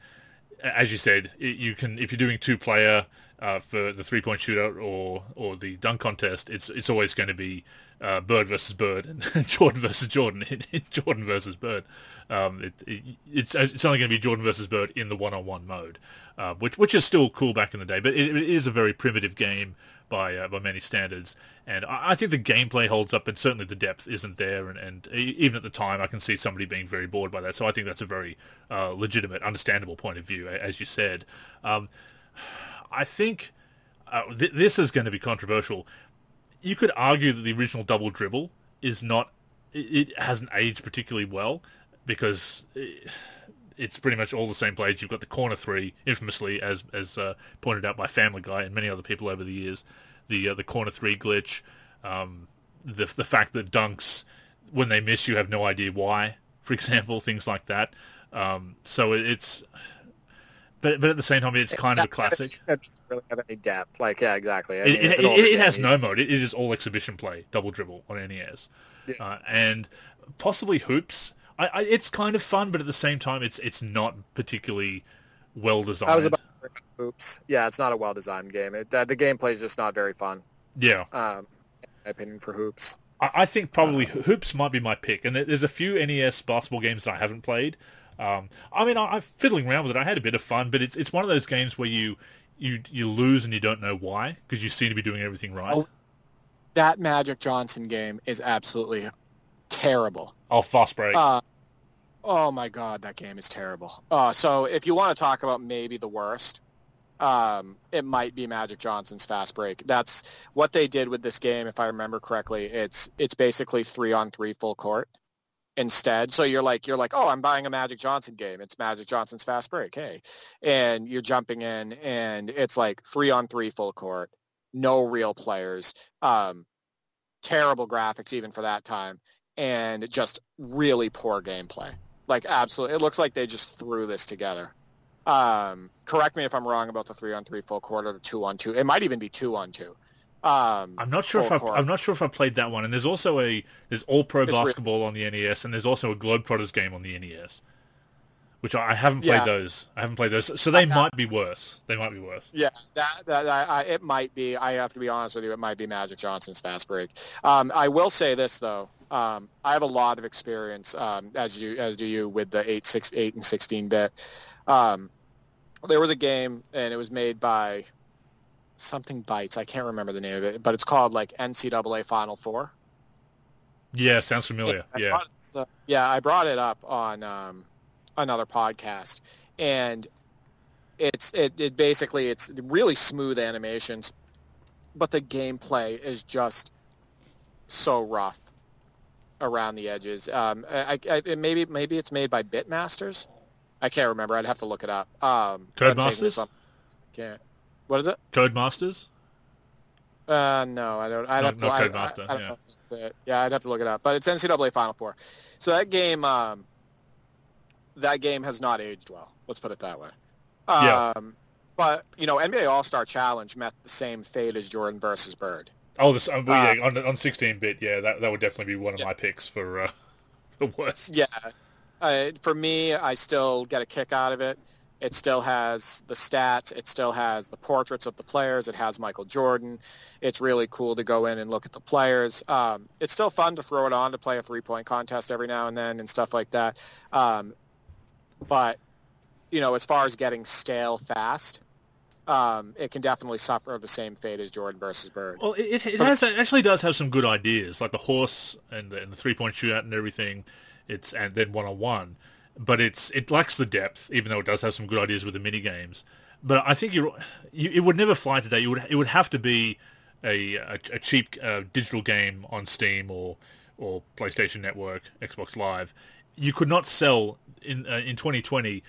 as you said, you can if you're doing two player uh, for the three point shootout or or the dunk contest, it's it's always going to be uh, Bird versus Bird and [LAUGHS] Jordan versus Jordan. [LAUGHS] Jordan versus Bird. Um, it, it, it's it's only going to be Jordan versus Bird in the one on one mode, uh, which which is still cool back in the day, but it, it is a very primitive game by uh, by many standards. And I, I, think the gameplay holds up, but certainly the depth isn't there. And, and, even at the time, I can see somebody being very bored by that. So I think that's a very uh, legitimate, understandable point of view, as you said. Um, I think uh, th- this is going to be controversial. You could argue that the original double dribble is not. It, it hasn't aged particularly well because. It, it's pretty much all the same plays. You've got the corner three, infamously, as as uh, pointed out by Family Guy and many other people over the years. The uh, the corner three glitch, um, the the fact that dunks when they miss you have no idea why, for example, [LAUGHS] things like that. Um, so it's, but but at the same time, it's kind of a classic. It doesn't really have any depth. Like yeah, exactly. I mean, it, it, it, it has no mode. It, it is all exhibition play, double dribble on NES, yeah. uh, and possibly hoops I, I, it's kind of fun, but at the same time, it's it's not particularly well designed. I was about Oops. Yeah, it's not a well designed game. It, uh, the gameplay is just not very fun. Yeah. Um, in my opinion, for Hoops. I, I think probably uh, Hoops might be my pick, and there's a few NES basketball games that I haven't played. Um, I mean, I, am fiddling around with it. I had a bit of fun, but it's it's one of those games where you you you lose and you don't know why because you seem to be doing everything right. Oh, that Magic Johnson game is absolutely terrible. Oh, fast break. Uh, oh my god, that game is terrible. Uh, so if you want to talk about maybe the worst, um, it might be Magic Johnson's fast break. That's what they did with this game, if I remember correctly. It's it's basically three on three full court instead. So you're like you're like, oh, I'm buying a Magic Johnson game. It's Magic Johnson's fast break. Hey, and you're jumping in, and it's like three on three full court, no real players. Um, terrible graphics even for that time, and just really poor gameplay. Like absolutely, it looks like they just threw this together. Um, correct me if I'm wrong about the three on three full quarter, the two on two. It might even be two on two. Um, I'm not sure if I, I'm not sure if I played that one. And there's also a there's All Pro it's Basketball on the NES, and there's also a Globetrotters game on the NES, which I, I haven't played yeah. those. I haven't played those, so they might be worse. They might be worse. Yeah, that, that I, it might be. I have to be honest with you. It might be Magic Johnson's fast break. Um, I will say this though. Um, I have a lot of experience, um, as you as do you, with the eight, six, eight, and sixteen bit. Um, there was a game, and it was made by something Bytes. I can't remember the name of it, but it's called like NCAA Final Four. Yeah, sounds familiar. yeah, it, yeah, I brought it up on um, another podcast, and it's it, it basically it's really smooth animations, but the gameplay is just so rough around the edges. Um, I, I, maybe maybe it's made by Bitmasters. I can't remember. I'd have to look it up. Um, Codemasters. Can't. What is it? Codemasters. Uh, no, I don't. I'd no, have to. No Codemaster. I, I, yeah. yeah, I'd have to look it up. But it's NCAA Final Four. So that game, um, that game has not aged well. Let's put it that way. Um, yeah. But you know, NBA All Star Challenge met the same fate as Jordan versus Bird. Oh, this well, yeah, uh, on on sixteen bit, yeah, that that would definitely be one of yeah. my picks for uh, [LAUGHS] the worst. Yeah, uh, for me, I still get a kick out of it. It still has the stats. It still has the portraits of the players. It has Michael Jordan. It's really cool to go in and look at the players. Um, it's still fun to throw it on to play a three-point contest every now and then and stuff like that. Um, but you know, as far as getting stale fast, um, it can definitely suffer the same fate as Jordan versus Bird. Well, it, it, has, it actually does have some good ideas, like the horse and the, and the three point shootout and everything. It's and then one on one, but it's it lacks the depth, even though it does have some good ideas with the mini games. But I think you, it would never fly today. You would it would have to be a a, a cheap uh, digital game on Steam or or PlayStation Network, Xbox Live. You could not sell in uh, in 2020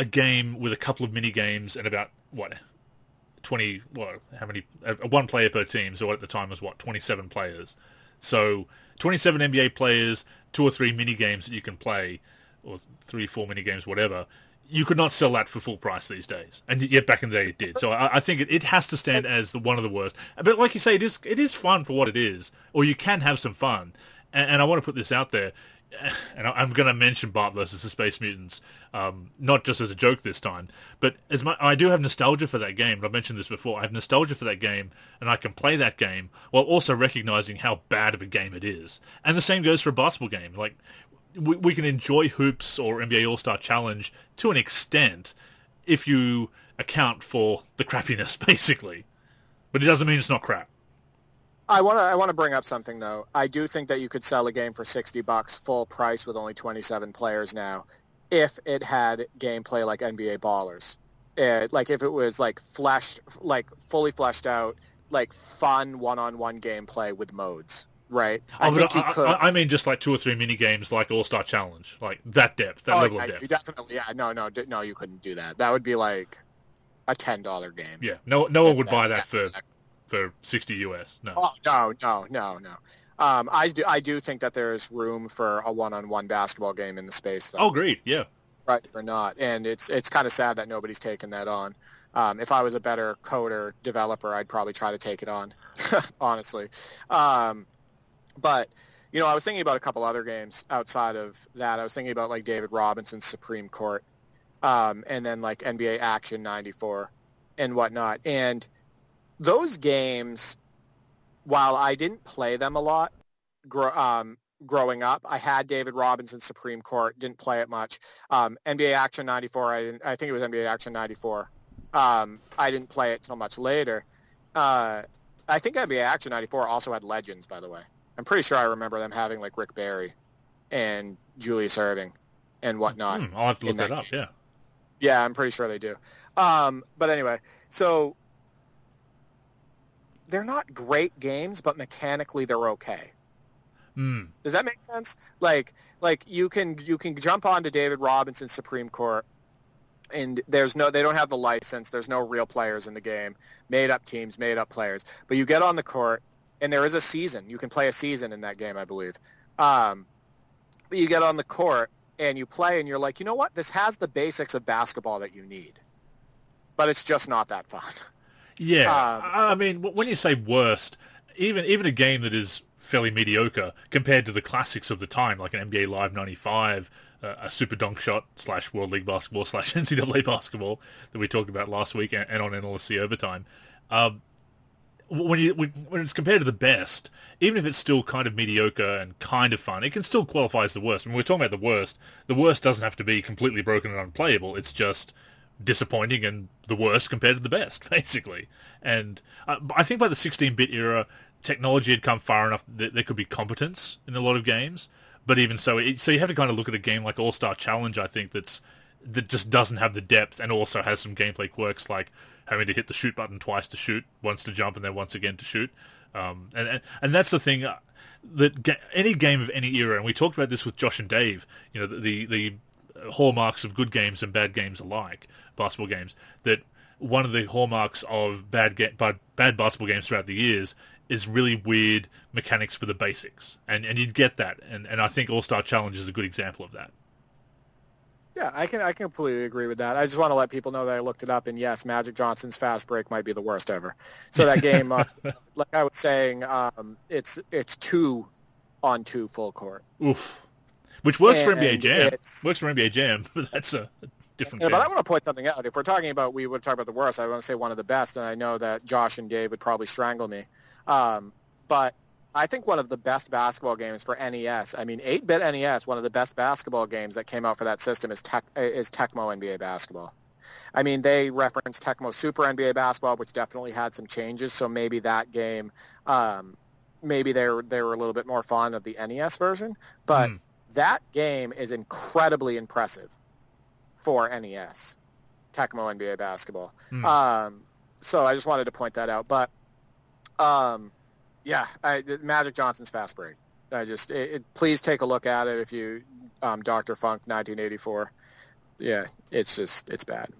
a game with a couple of mini games and about what 20 well how many uh, one player per team so at the time was what 27 players. So 27 nba players two or three mini games that you can play or three four mini games whatever you could not sell that for full price these days. And yet back in the day it did. So i, I think it, it has to stand as the, one of the worst. But like you say it is it is fun for what it is or you can have some fun. And, and i want to put this out there and I'm going to mention Bart versus the Space Mutants, um, not just as a joke this time, but as my, I do have nostalgia for that game. I've mentioned this before. I have nostalgia for that game, and I can play that game while also recognizing how bad of a game it is. And the same goes for a basketball game. Like we, we can enjoy hoops or NBA All Star Challenge to an extent if you account for the [LAUGHS] crappiness, basically. But it doesn't mean it's not crap. I want to I want to bring up something though. I do think that you could sell a game for 60 bucks full price with only 27 players now if it had gameplay like NBA Ballers. It, uh, like if it was like fleshed like fully fleshed out like fun one-on-one gameplay with modes, right? Oh, I think you could. I, I, mean just like two or three mini games like All-Star Challenge, like that depth, that oh, level yeah, of depth. Definitely. Yeah, no, no, no, you couldn't do that. That would be like a $10 game. Yeah. No no one would buy that, that for for 60 US. No. Oh, no, no, no, no. Um, I do, I do think that there's room for a one-on-one basketball game in the space, though. Oh, great, yeah. Right or not, and it's it's kind of sad that nobody's taken that on. Um, if I was a better coder developer, I'd probably try to take it on, [LAUGHS] honestly. Um, but you know, I was thinking about a couple other games outside of that. I was thinking about like David Robinson's Supreme Court, um, and then like NBA Action '94 and whatnot. And those games, while I didn't play them a lot, um, growing up. I had David Robinson Supreme Court, didn't play it much. Um, NBA Action 94, I, didn't, I think it was NBA Action 94. Um, I didn't play it till much later. Uh, I think NBA Action 94 also had Legends, by the way. I'm pretty sure I remember them having like Rick Barry and Julius Erving and whatnot. Hmm, I'll have to look that, that, up, yeah. Yeah, I'm pretty sure they do. Um, but anyway, so they're not great games, but mechanically they're okay. Mm. Does that make sense? Like, like you can you can jump onto David Robinson's Supreme Court, and there's no they don't have the license. There's no real players in the game. Made up teams, made up players. But you get on the court, and there is a season. You can play a season in that game, I believe. Um, but you get on the court and you play, and you're like, you know what? This has the basics of basketball that you need, but it's just not that fun. [LAUGHS] Yeah, um, I mean, when you say worst, even even a game that is fairly mediocre compared to the classics of the time, like an NBA Live '95, uh, a Super Dunk Shot slash World League Basketball [LAUGHS] slash NCAA Basketball that we talked about last week, and, and on NLSC Overtime. Um, when you when it's compared to the best, even if it's still kind of mediocre and kind of fun, it can still qualify as the worst. When we're talking about the worst, the worst doesn't have to be completely broken and unplayable. It's just disappointing and the worst compared to the best, [LAUGHS] basically. And uh, I think by the 16-bit era, technology had come far enough that there could be competence in a lot of games. But even so, it, so you have to kind of look at a game like All Star Challenge. I think that's that just doesn't have the depth and also has some gameplay quirks like having to hit the shoot button twice to shoot, once to jump, and then once again to shoot. Um, and, and and that's the thing uh, that ga- any game of any era, and we talked about this with Josh and Dave. You know, the the, the hallmarks of good games and bad games alike, basketball games, that one of the hallmarks of bad, ga- bad, bad basketball games throughout the years is really weird mechanics for the basics. And and you'd get that. And, and I think All-Star Challenge is a good example of that. Yeah, I can I can completely agree with that. I just want to let people know that I looked it up, and yes, Magic Johnson's fast break might be the worst ever. So that game, uh, [LAUGHS] like I was saying, um, it's it's two on two full court. Oof which works and for NBA Jam. Works for NBA Jam, [LAUGHS] but that's a different. Yeah, but I want to point something out. If we're talking about, we would talk about the worst. I want to say one of the best, and I know that Josh and Dave would probably strangle me. Um, but I think one of the best basketball games for NES. I mean, 8-bit NES. One of the best basketball games that came out for that system is Tech, is Tecmo NBA Basketball. I mean, they referenced Tecmo Super NBA Basketball, which definitely had some changes. So maybe that game, um, maybe they were they were a little bit more fond of the NES version. But mm that game is incredibly impressive for NES, Tecmo NBA Basketball. Hmm. Um, so I just wanted to point that out. But um, yeah, I, Magic Johnson's fast break. I just it, it, please take a look at it if you um, Doctor Funk 1984. Yeah, it's just it's bad.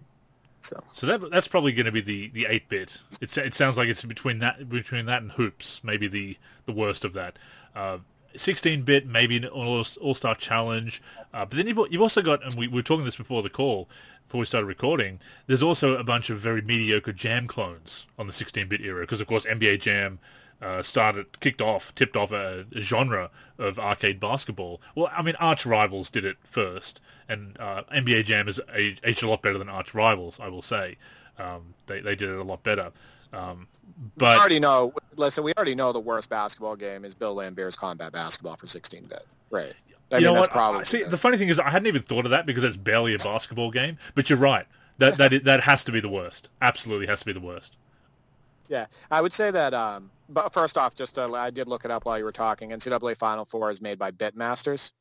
So so that that's probably going to be the the eight bit. It it sounds like it's between that between that and hoops, maybe the the worst of that. Uh, 16-bit, maybe an All-Star Challenge. Uh, but then you've, you've also got, and we, we were talking this before the call, before we started recording, there's also a bunch of very mediocre Jam clones on the 16-bit era, because of course NBA Jam uh, started, kicked off, tipped off a, a, genre of arcade basketball. Well, I mean, Arch Rivals did it first, and uh, NBA Jam is aged a lot better than Arch Rivals, I will say. Um, they they did it a lot better. Um, but we already know. Listen, we already know the worst basketball game is Bill Laimbeer's Combat Basketball for 16-bit. Right. I you mean, know what? Probably See, the funny thing is, I hadn't even thought of that because it's barely a basketball game. But you're right. That that that has to be the worst. Absolutely has to be the worst. Yeah, I would say that. Um, but first off, just uh, I did look it up while you were talking. NCAA Final Four is made by Bitmasters,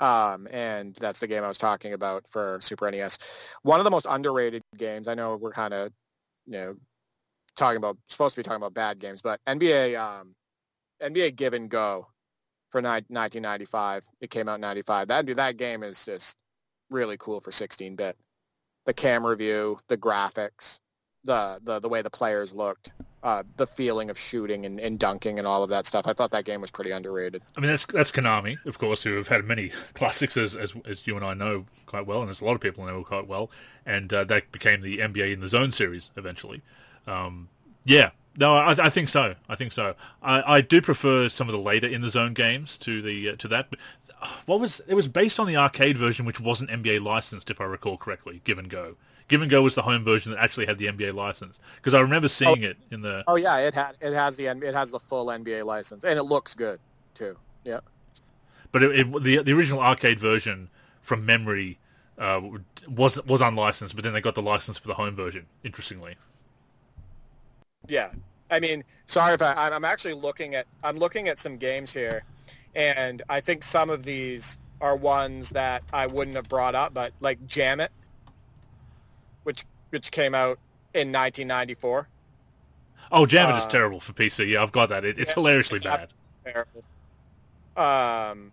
um, and that's the game I was talking about for Super NES. One of the most underrated games. I know we're kind of, you know, talking about supposed to be talking about bad games, but NBA um, NBA Give and Go for ni- 1995. It came out in 95. That that game is just really cool for 16-bit. The camera view, the graphics, the the the way the players looked uh, the feeling of shooting and, and, dunking and all of that stuff. I thought that game was pretty underrated. I mean, that's that's Konami, of course, who have had many [LAUGHS] classics, as, as, as you and I know quite well, and there's a lot of people know quite well. And uh, that became the NBA in the Zone series eventually. Um, yeah, no, I, I, think so. I think so. I, I, do prefer some of the later in the Zone games to the uh, to that. Uh, what was it was based on the arcade version, which wasn't NBA licensed, if I recall correctly. Give and Go. Give and Go was the home version that actually had the NBA license because I remember seeing oh, it in the. Oh yeah, it had it has the it has the full NBA license and it looks good too. Yeah. But it, it, the the original arcade version from memory uh, was was unlicensed, but then they got the license for the home version. Interestingly. Yeah, I mean, sorry if I, I'm actually looking at I'm looking at some games here, and I think some of these are ones that I wouldn't have brought up, but like Jam It which which came out in 1994. Oh, Jam It uh, is terrible for PC. Yeah, I've got that. It, it's yeah, hilariously it's bad. Terrible. Um,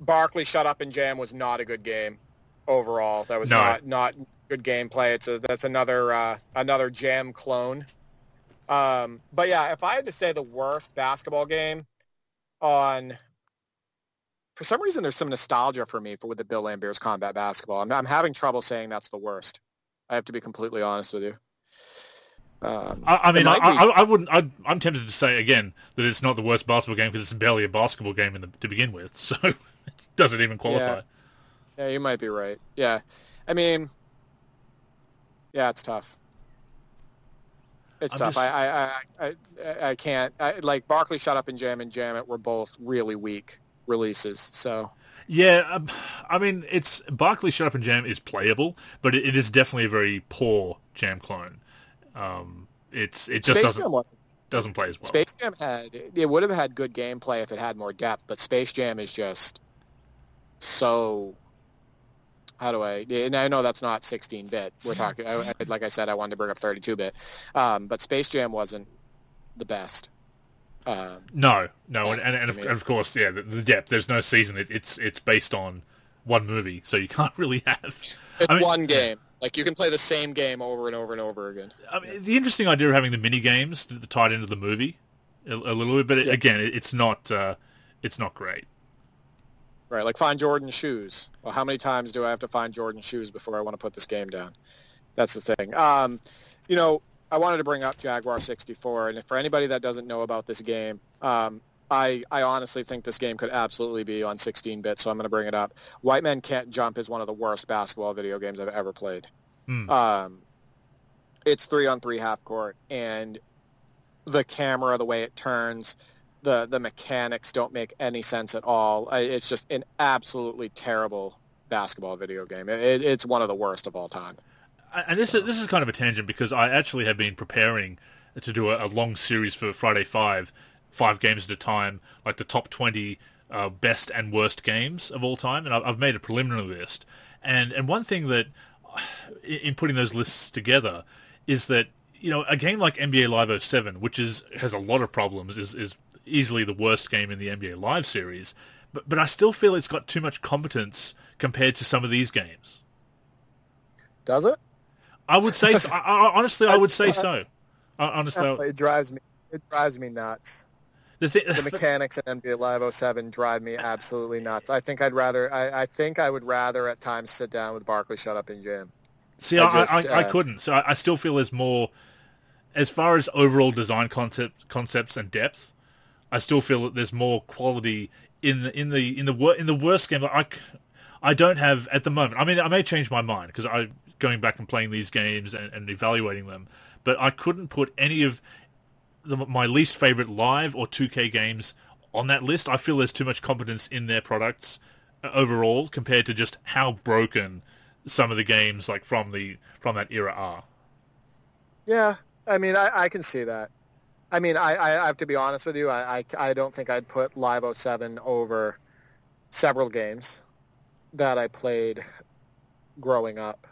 Barkley Shut Up and Jam was not a good game overall. That was no. not not good gameplay. It's a that's another uh, another Jam clone. Um, but yeah, if I had to say the worst basketball game on for some reason there's some nostalgia for me for with the Bill Laimbeer's combat basketball. I'm, I'm having trouble saying that's the worst. I have to be completely honest with you. Um, I, I, mean, I, I, I, wouldn't. I, am tempted to say again that it's not the worst basketball game because it's barely a basketball game the, to begin with, so [LAUGHS] it doesn't even qualify. Yeah. yeah, you might be right. Yeah, I mean, yeah, it's tough. It's I'm tough. Just... I, I, I, I, can't. I, like Barkley, shut up and jam and jam it. Were both really weak releases. So yeah, um, I mean, it's Barkley Shut Up and Jam is playable, but it, it is definitely a very poor Jam clone. Um, it's it just Space doesn't doesn't play as well. Space Jam had it would have had good gameplay if it had more depth, but Space Jam is just so. How do I? And I know that's not 16-bit. We're talking. I, like I said, I wanted to bring up 32-bit, um, but Space Jam wasn't the best. Um, no, no, and, and, and, of, and, of, course, yeah, the, the depth. There's no season. It, it's it's based on one movie, so you [LAUGHS] can't really have. It's I mean, one game. Like you can play the same game over and over and over again. I mean, the interesting idea of having the mini games tied into the movie a, a little bit, but it, yeah. again, it, it's not uh, it's not great. Right, like find Jordan shoes. Well, how many times do I have to find Jordan shoes before I want to put this game down? That's the thing. Um, you know, I wanted to bring up Jaguar 64, and for anybody that doesn't know about this game, um, I, I honestly think this game could absolutely be on 16-bit, so I'm going to bring it up. White Men Can't Jump is one of the worst basketball video games I've ever played. Mm. Um, it's three on three half court, and the camera, the way it turns, the the mechanics don't make any sense at all. It's just an absolutely terrible basketball video game. It, it's one of the worst of all time and this is this is kind of a tangent because I actually have been preparing to do a, a long series for Friday Five, five games at a time, like the top twenty uh, best and worst games of all time, and I've, I've made a preliminary list. And and one thing that in putting those lists together is that you know a game like NBA Live 07, which is has a lot of problems, is is easily the worst game in the NBA Live series. But but I still feel it's got too much competence compared to some of these games. Does it? I would say, so. [LAUGHS] I, I, honestly, I would say so. honestly, it drives me. It drives me nuts. The, th- the mechanics in NBA Live 07 drive me absolutely nuts. I think I'd rather. I, I think I would rather at times sit down with Barkley, shut up, and jam. See, I, just, I, I, uh, couldn't. So I, still feel there's more, as far as overall design concept concepts and depth. I still feel that there's more quality in the in the in the wor- in the worst game. I I don't have at the moment. I mean, I may change my mind because I going back and playing these games and, and evaluating them, but I couldn't put any of the, my least favorite live or 2K games on that list. I feel there's too much competence in their products uh, overall compared to just how broken some of the games like from the from that era are. Yeah, I mean, I, I can see that. I mean, I, I have to be honest with you. I, I, I don't think I'd put Live 07 over several games that I played growing up.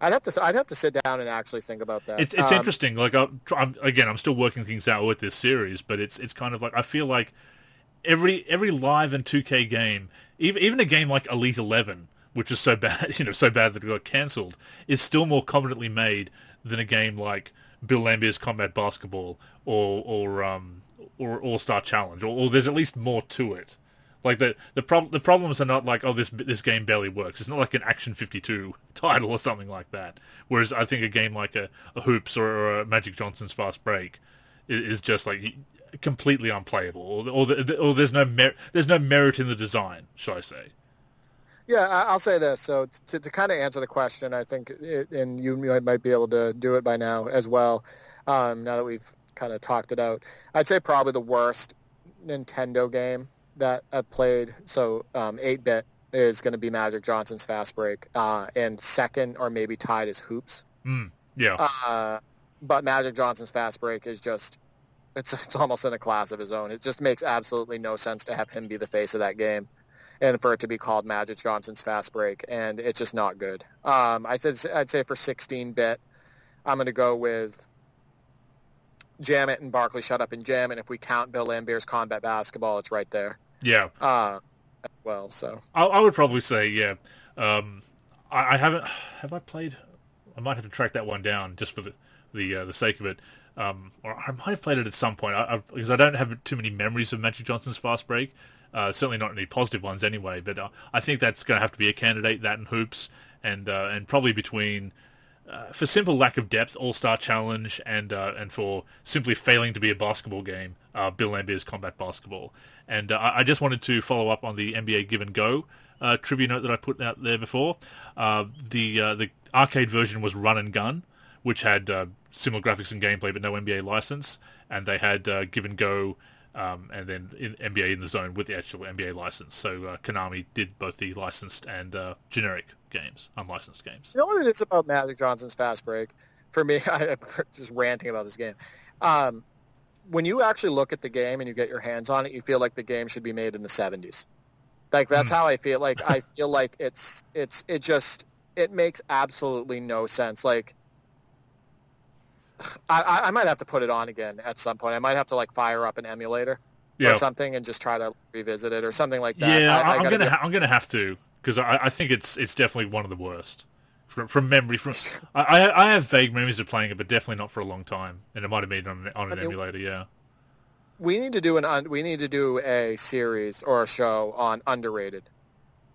I'd have to I'd have to sit down and actually think about that. It's it's um, interesting. Like I'm, I'm, again, I'm still working things out with this series, but it's it's kind of like I feel like every every live and 2K game, even even a game like Elite Eleven, which is so bad, [LAUGHS] you know, so bad that it got cancelled, is still more competently made than a game like Bill Laimbeer's Combat Basketball or or um or All Star Challenge, or, or there's at least more to it. Like the the problem the problems are not like oh this this game barely works. It's not like an Action 52 [LAUGHS] title or something like that. Whereas I think a game like a, a Hoops or, or a Magic Johnson's Fast Break is, is just like completely unplayable, or or, the, or there's no mer- there's no merit in the design, shall I say? Yeah, I'll say this. So to, to kind of answer the question, I think, it, and you might be able to do it by now as well. Um, now that we've kind of talked it out, I'd say probably the worst Nintendo game that I've played. So um, 8-bit is going to be Magic Johnson's Fast Break, uh, and second or maybe tied is Hoops. Mm, yeah. Uh, but Magic Johnson's Fast Break is just it's it's almost in a class of his own. It just makes absolutely no sense to have him be the face of that game, and for it to be called Magic Johnson's Fast Break, and it's just not good. Um, I th- I'd say for 16-bit, I'm going to go with Jam It and Barkley Shut Up and Jam It. If we count Bill Laimbeer's Combat Basketball, it's right there. Yeah. Uh, as well. So I, I would probably say yeah. Um, I, I, haven't. Have I played? I might have to track that one down just for the the uh, the sake of it. Um, or I might have played it at some point I, because I don't have too many memories of Magic Johnson's Fast Break. Uh, certainly not any positive ones anyway. But uh, I think that's going to have to be a candidate. That and hoops, and uh, and probably between uh, for simple lack of depth, All Star Challenge, and uh, and for simply failing to be a basketball game, uh, Bill Laimbeer's Combat Basketball. And uh, I just wanted to follow up on the NBA Give and Go uh, trivia note that I put out there before. Uh, the the arcade version was Run and Gun, which had similar graphics and gameplay, but no NBA license. And they had Give and Go. Um, and then in NBA in the zone with the actual NBA license. So Konami did both the licensed and generic games, unlicensed games. You know what it is about Magic Johnson's Fast Break? For me, [LAUGHS] I'm just ranting about this game. Um, when you actually look at the game and you get your hands on it, you feel like the game should be made in the 70s. Like that's mm. how I feel. Like I feel like it's it's it just it makes absolutely no sense. Like I, I might have to put it on again at some point. I might have to like fire up an emulator yeah. or something and just try to revisit it or something like that. Yeah, I, am gonna ha- I'm gonna have to because I, I, think it's it's definitely one of the worst from, from memory. From [LAUGHS] I, I have vague memories of playing it, but definitely not for a long time, and it might have been on, on an I mean, emulator. Yeah. We need to do an we need to do a series or a show on underrated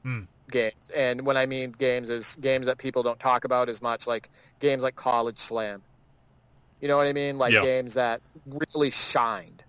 mm. games, and when I mean games is games that people don't talk about as much, like games like College Slam. You know what I mean? Like yeah. games that really shined,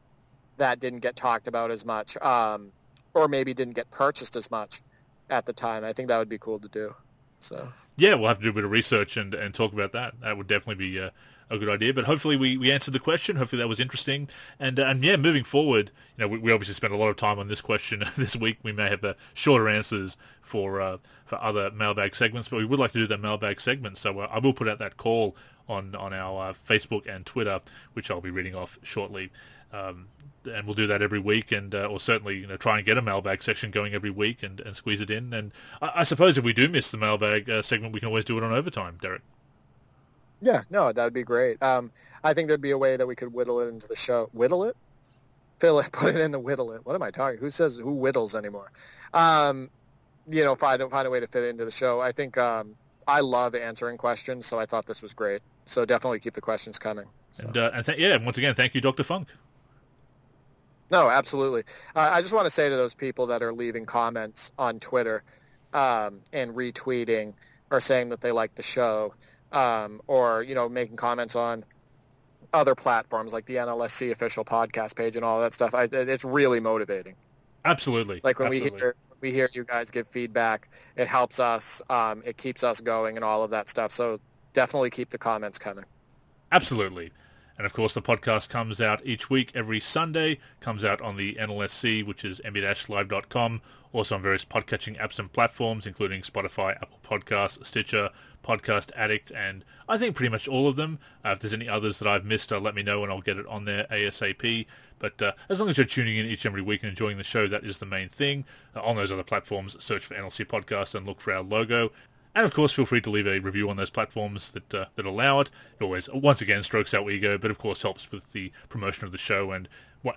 that didn't get talked about as much, um, or maybe didn't get purchased as much at the time. I think that would be cool to do. So yeah, we'll have to do a bit of research and, and talk about that. That would definitely be a, a good idea. But hopefully we, we answered the question. Hopefully that was interesting. And uh, and yeah, moving forward, you know, we, we, obviously spent a lot of time on this question [LAUGHS] this week. We may have uh, shorter answers for uh, for other mailbag segments, but we would like to do that mailbag segment. So uh, I will put out that call on on our uh, Facebook and Twitter, which I'll be reading off shortly. Um, and we'll do that every week, and uh, or certainly you know try and get a mailbag section going every week and, and squeeze it in. And I, I suppose if we do miss the mailbag uh, segment, we can always do it on overtime, Derek. Yeah, no, that would be great. Um, I think there'd be a way that we could whittle it into the show. Whittle it? Fill [LAUGHS] it, put it in the whittle it. What am I talking? Who says who whittles anymore? Um, you know, find find a way to fit it into the show. I think um, I love answering questions, so I thought this was great. So definitely keep the questions coming. So. And, uh, and th- yeah, once again, thank you, Dr. Funk. No, absolutely. Uh, I just want to say to those people that are leaving comments on Twitter um, and retweeting or saying that they like the show um, or, you know, making comments on other platforms like the NLSC official podcast page and all that stuff. I, it's really motivating. Absolutely. Like when Absolutely. we hear we hear you guys give feedback, it helps us. Um, it keeps us going and all of that stuff. So definitely keep the comments coming. Absolutely. And of course, the podcast comes out each week, every Sunday. Comes out on the NLSC, which is nba-live.com. Also on various podcatching apps and platforms, including Spotify, Apple Podcasts, Stitcher, Podcast Addict, and I think pretty much all of them. Uh, if there's any others that I've missed, uh, let me know and I'll get it on there ASAP. But uh, as long as you're tuning in each and every week and enjoying the show, that is the main thing. Uh, on those other platforms, search for NLSC Podcast and look for our logo. And of course, feel free to leave a review on those platforms that uh, that allow it. It always, once again, strokes our ego, but of course helps with the promotion of the show. And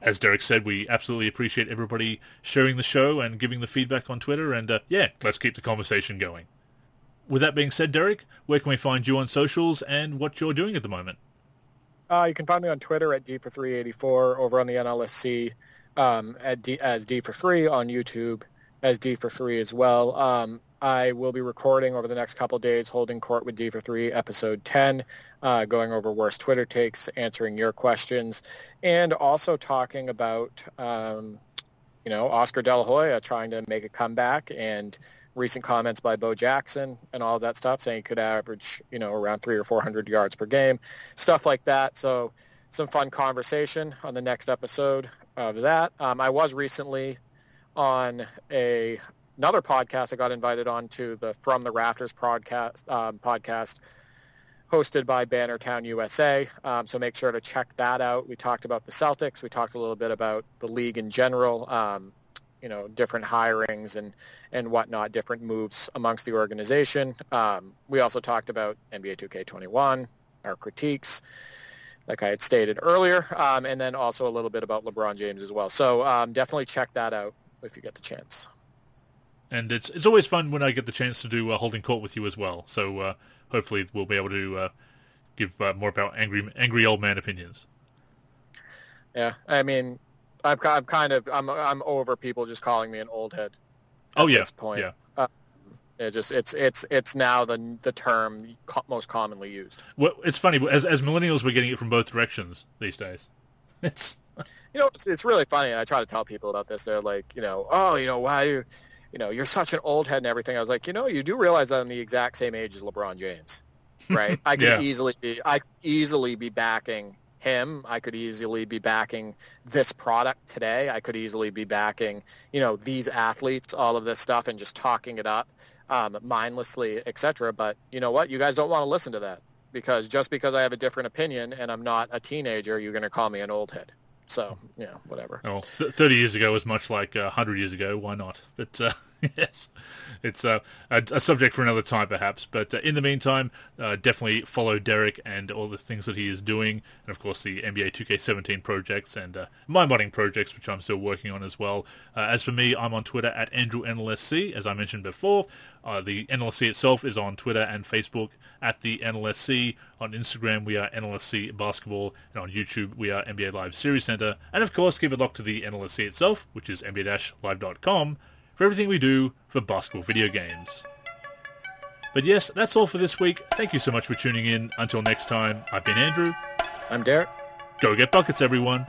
as Derek said, we absolutely appreciate everybody sharing the show and giving the feedback on Twitter. And uh, yeah, let's keep the conversation going. With that being said, Derek, where can we find you on socials and what you're doing at the moment? Uh, you can find me on Twitter at D for 384, over on the NLSC um, at D, as D for free, on YouTube as D for free as well. Um, I will be recording over the next couple days, holding court with D for three, episode 10, uh, going over worst Twitter takes, answering your questions, and also talking about, um, you know, Oscar De La Hoya trying to make a comeback and recent comments by Bo Jackson and all of that stuff, saying he could average, you know, around three or 400 yards per game, stuff like that. So some fun conversation on the next episode of that. Um, I was recently on a another podcast I got invited on to the From the Rafters podcast um, podcast hosted by Bannertown USA. Um, so make sure to check that out. We talked about the Celtics. We talked a little bit about the league in general. Um, you know, different hirings and and whatnot, different moves amongst the organization. Um, we also talked about NBA 2K21, our critiques, like I had stated earlier, um, and then also a little bit about LeBron James as well. So um, definitely check that out if you get the chance. And it's it's always fun when I get the chance to do uh, holding court with you as well. So uh, hopefully we'll be able to uh, give uh, more about angry angry old man opinions. Yeah, I mean, I've, I'm kind of I'm I'm over people just calling me an old head. oh yeah, this point. yeah. Uh, it just it's it's it's now the the term co- most commonly used. Well, it's funny as as millennials, we're getting it from both directions these days. [LAUGHS] It's You know, it's, it's really funny. I try to tell people about this. They're like, you know, oh, you know, why you, you know, you're such an old head and everything. I was like, you know, you do realize I'm the exact same age as LeBron James, right? [LAUGHS] I could Yeah. easily be I could easily be backing him. I could easily be backing this product today. I could easily be backing, you know, these athletes, all of this stuff, and just talking it up um, mindlessly, etc. But you know what? You guys don't want to listen to that because just because I have a different opinion and I'm not a teenager, you're going to call me an old head. So, yeah, whatever. th- thirty years ago was much like uh, hundred years ago. Why not? But uh, [LAUGHS] yes, it's uh, a, a subject for another time, perhaps. But uh, in the meantime, uh, definitely follow Derek and all the things that he is doing, and of course the NBA 2K17 projects and uh, my modding projects, which I'm still working on as well. Uh, as for me, I'm on Twitter at AndrewNLSC, as I mentioned before. Uh, the NLSC itself is on Twitter and Facebook at the NLSC. On Instagram, we are NLSC Basketball, and on YouTube, we are NBA Live Series Center. And of course, keep it locked to the NLSC itself, which is NBA-Live.com, for everything we do for basketball video games. But yes, that's all for this week. Thank you so much for tuning in. Until next time, I've been Andrew. I'm Derek. Go get buckets, everyone.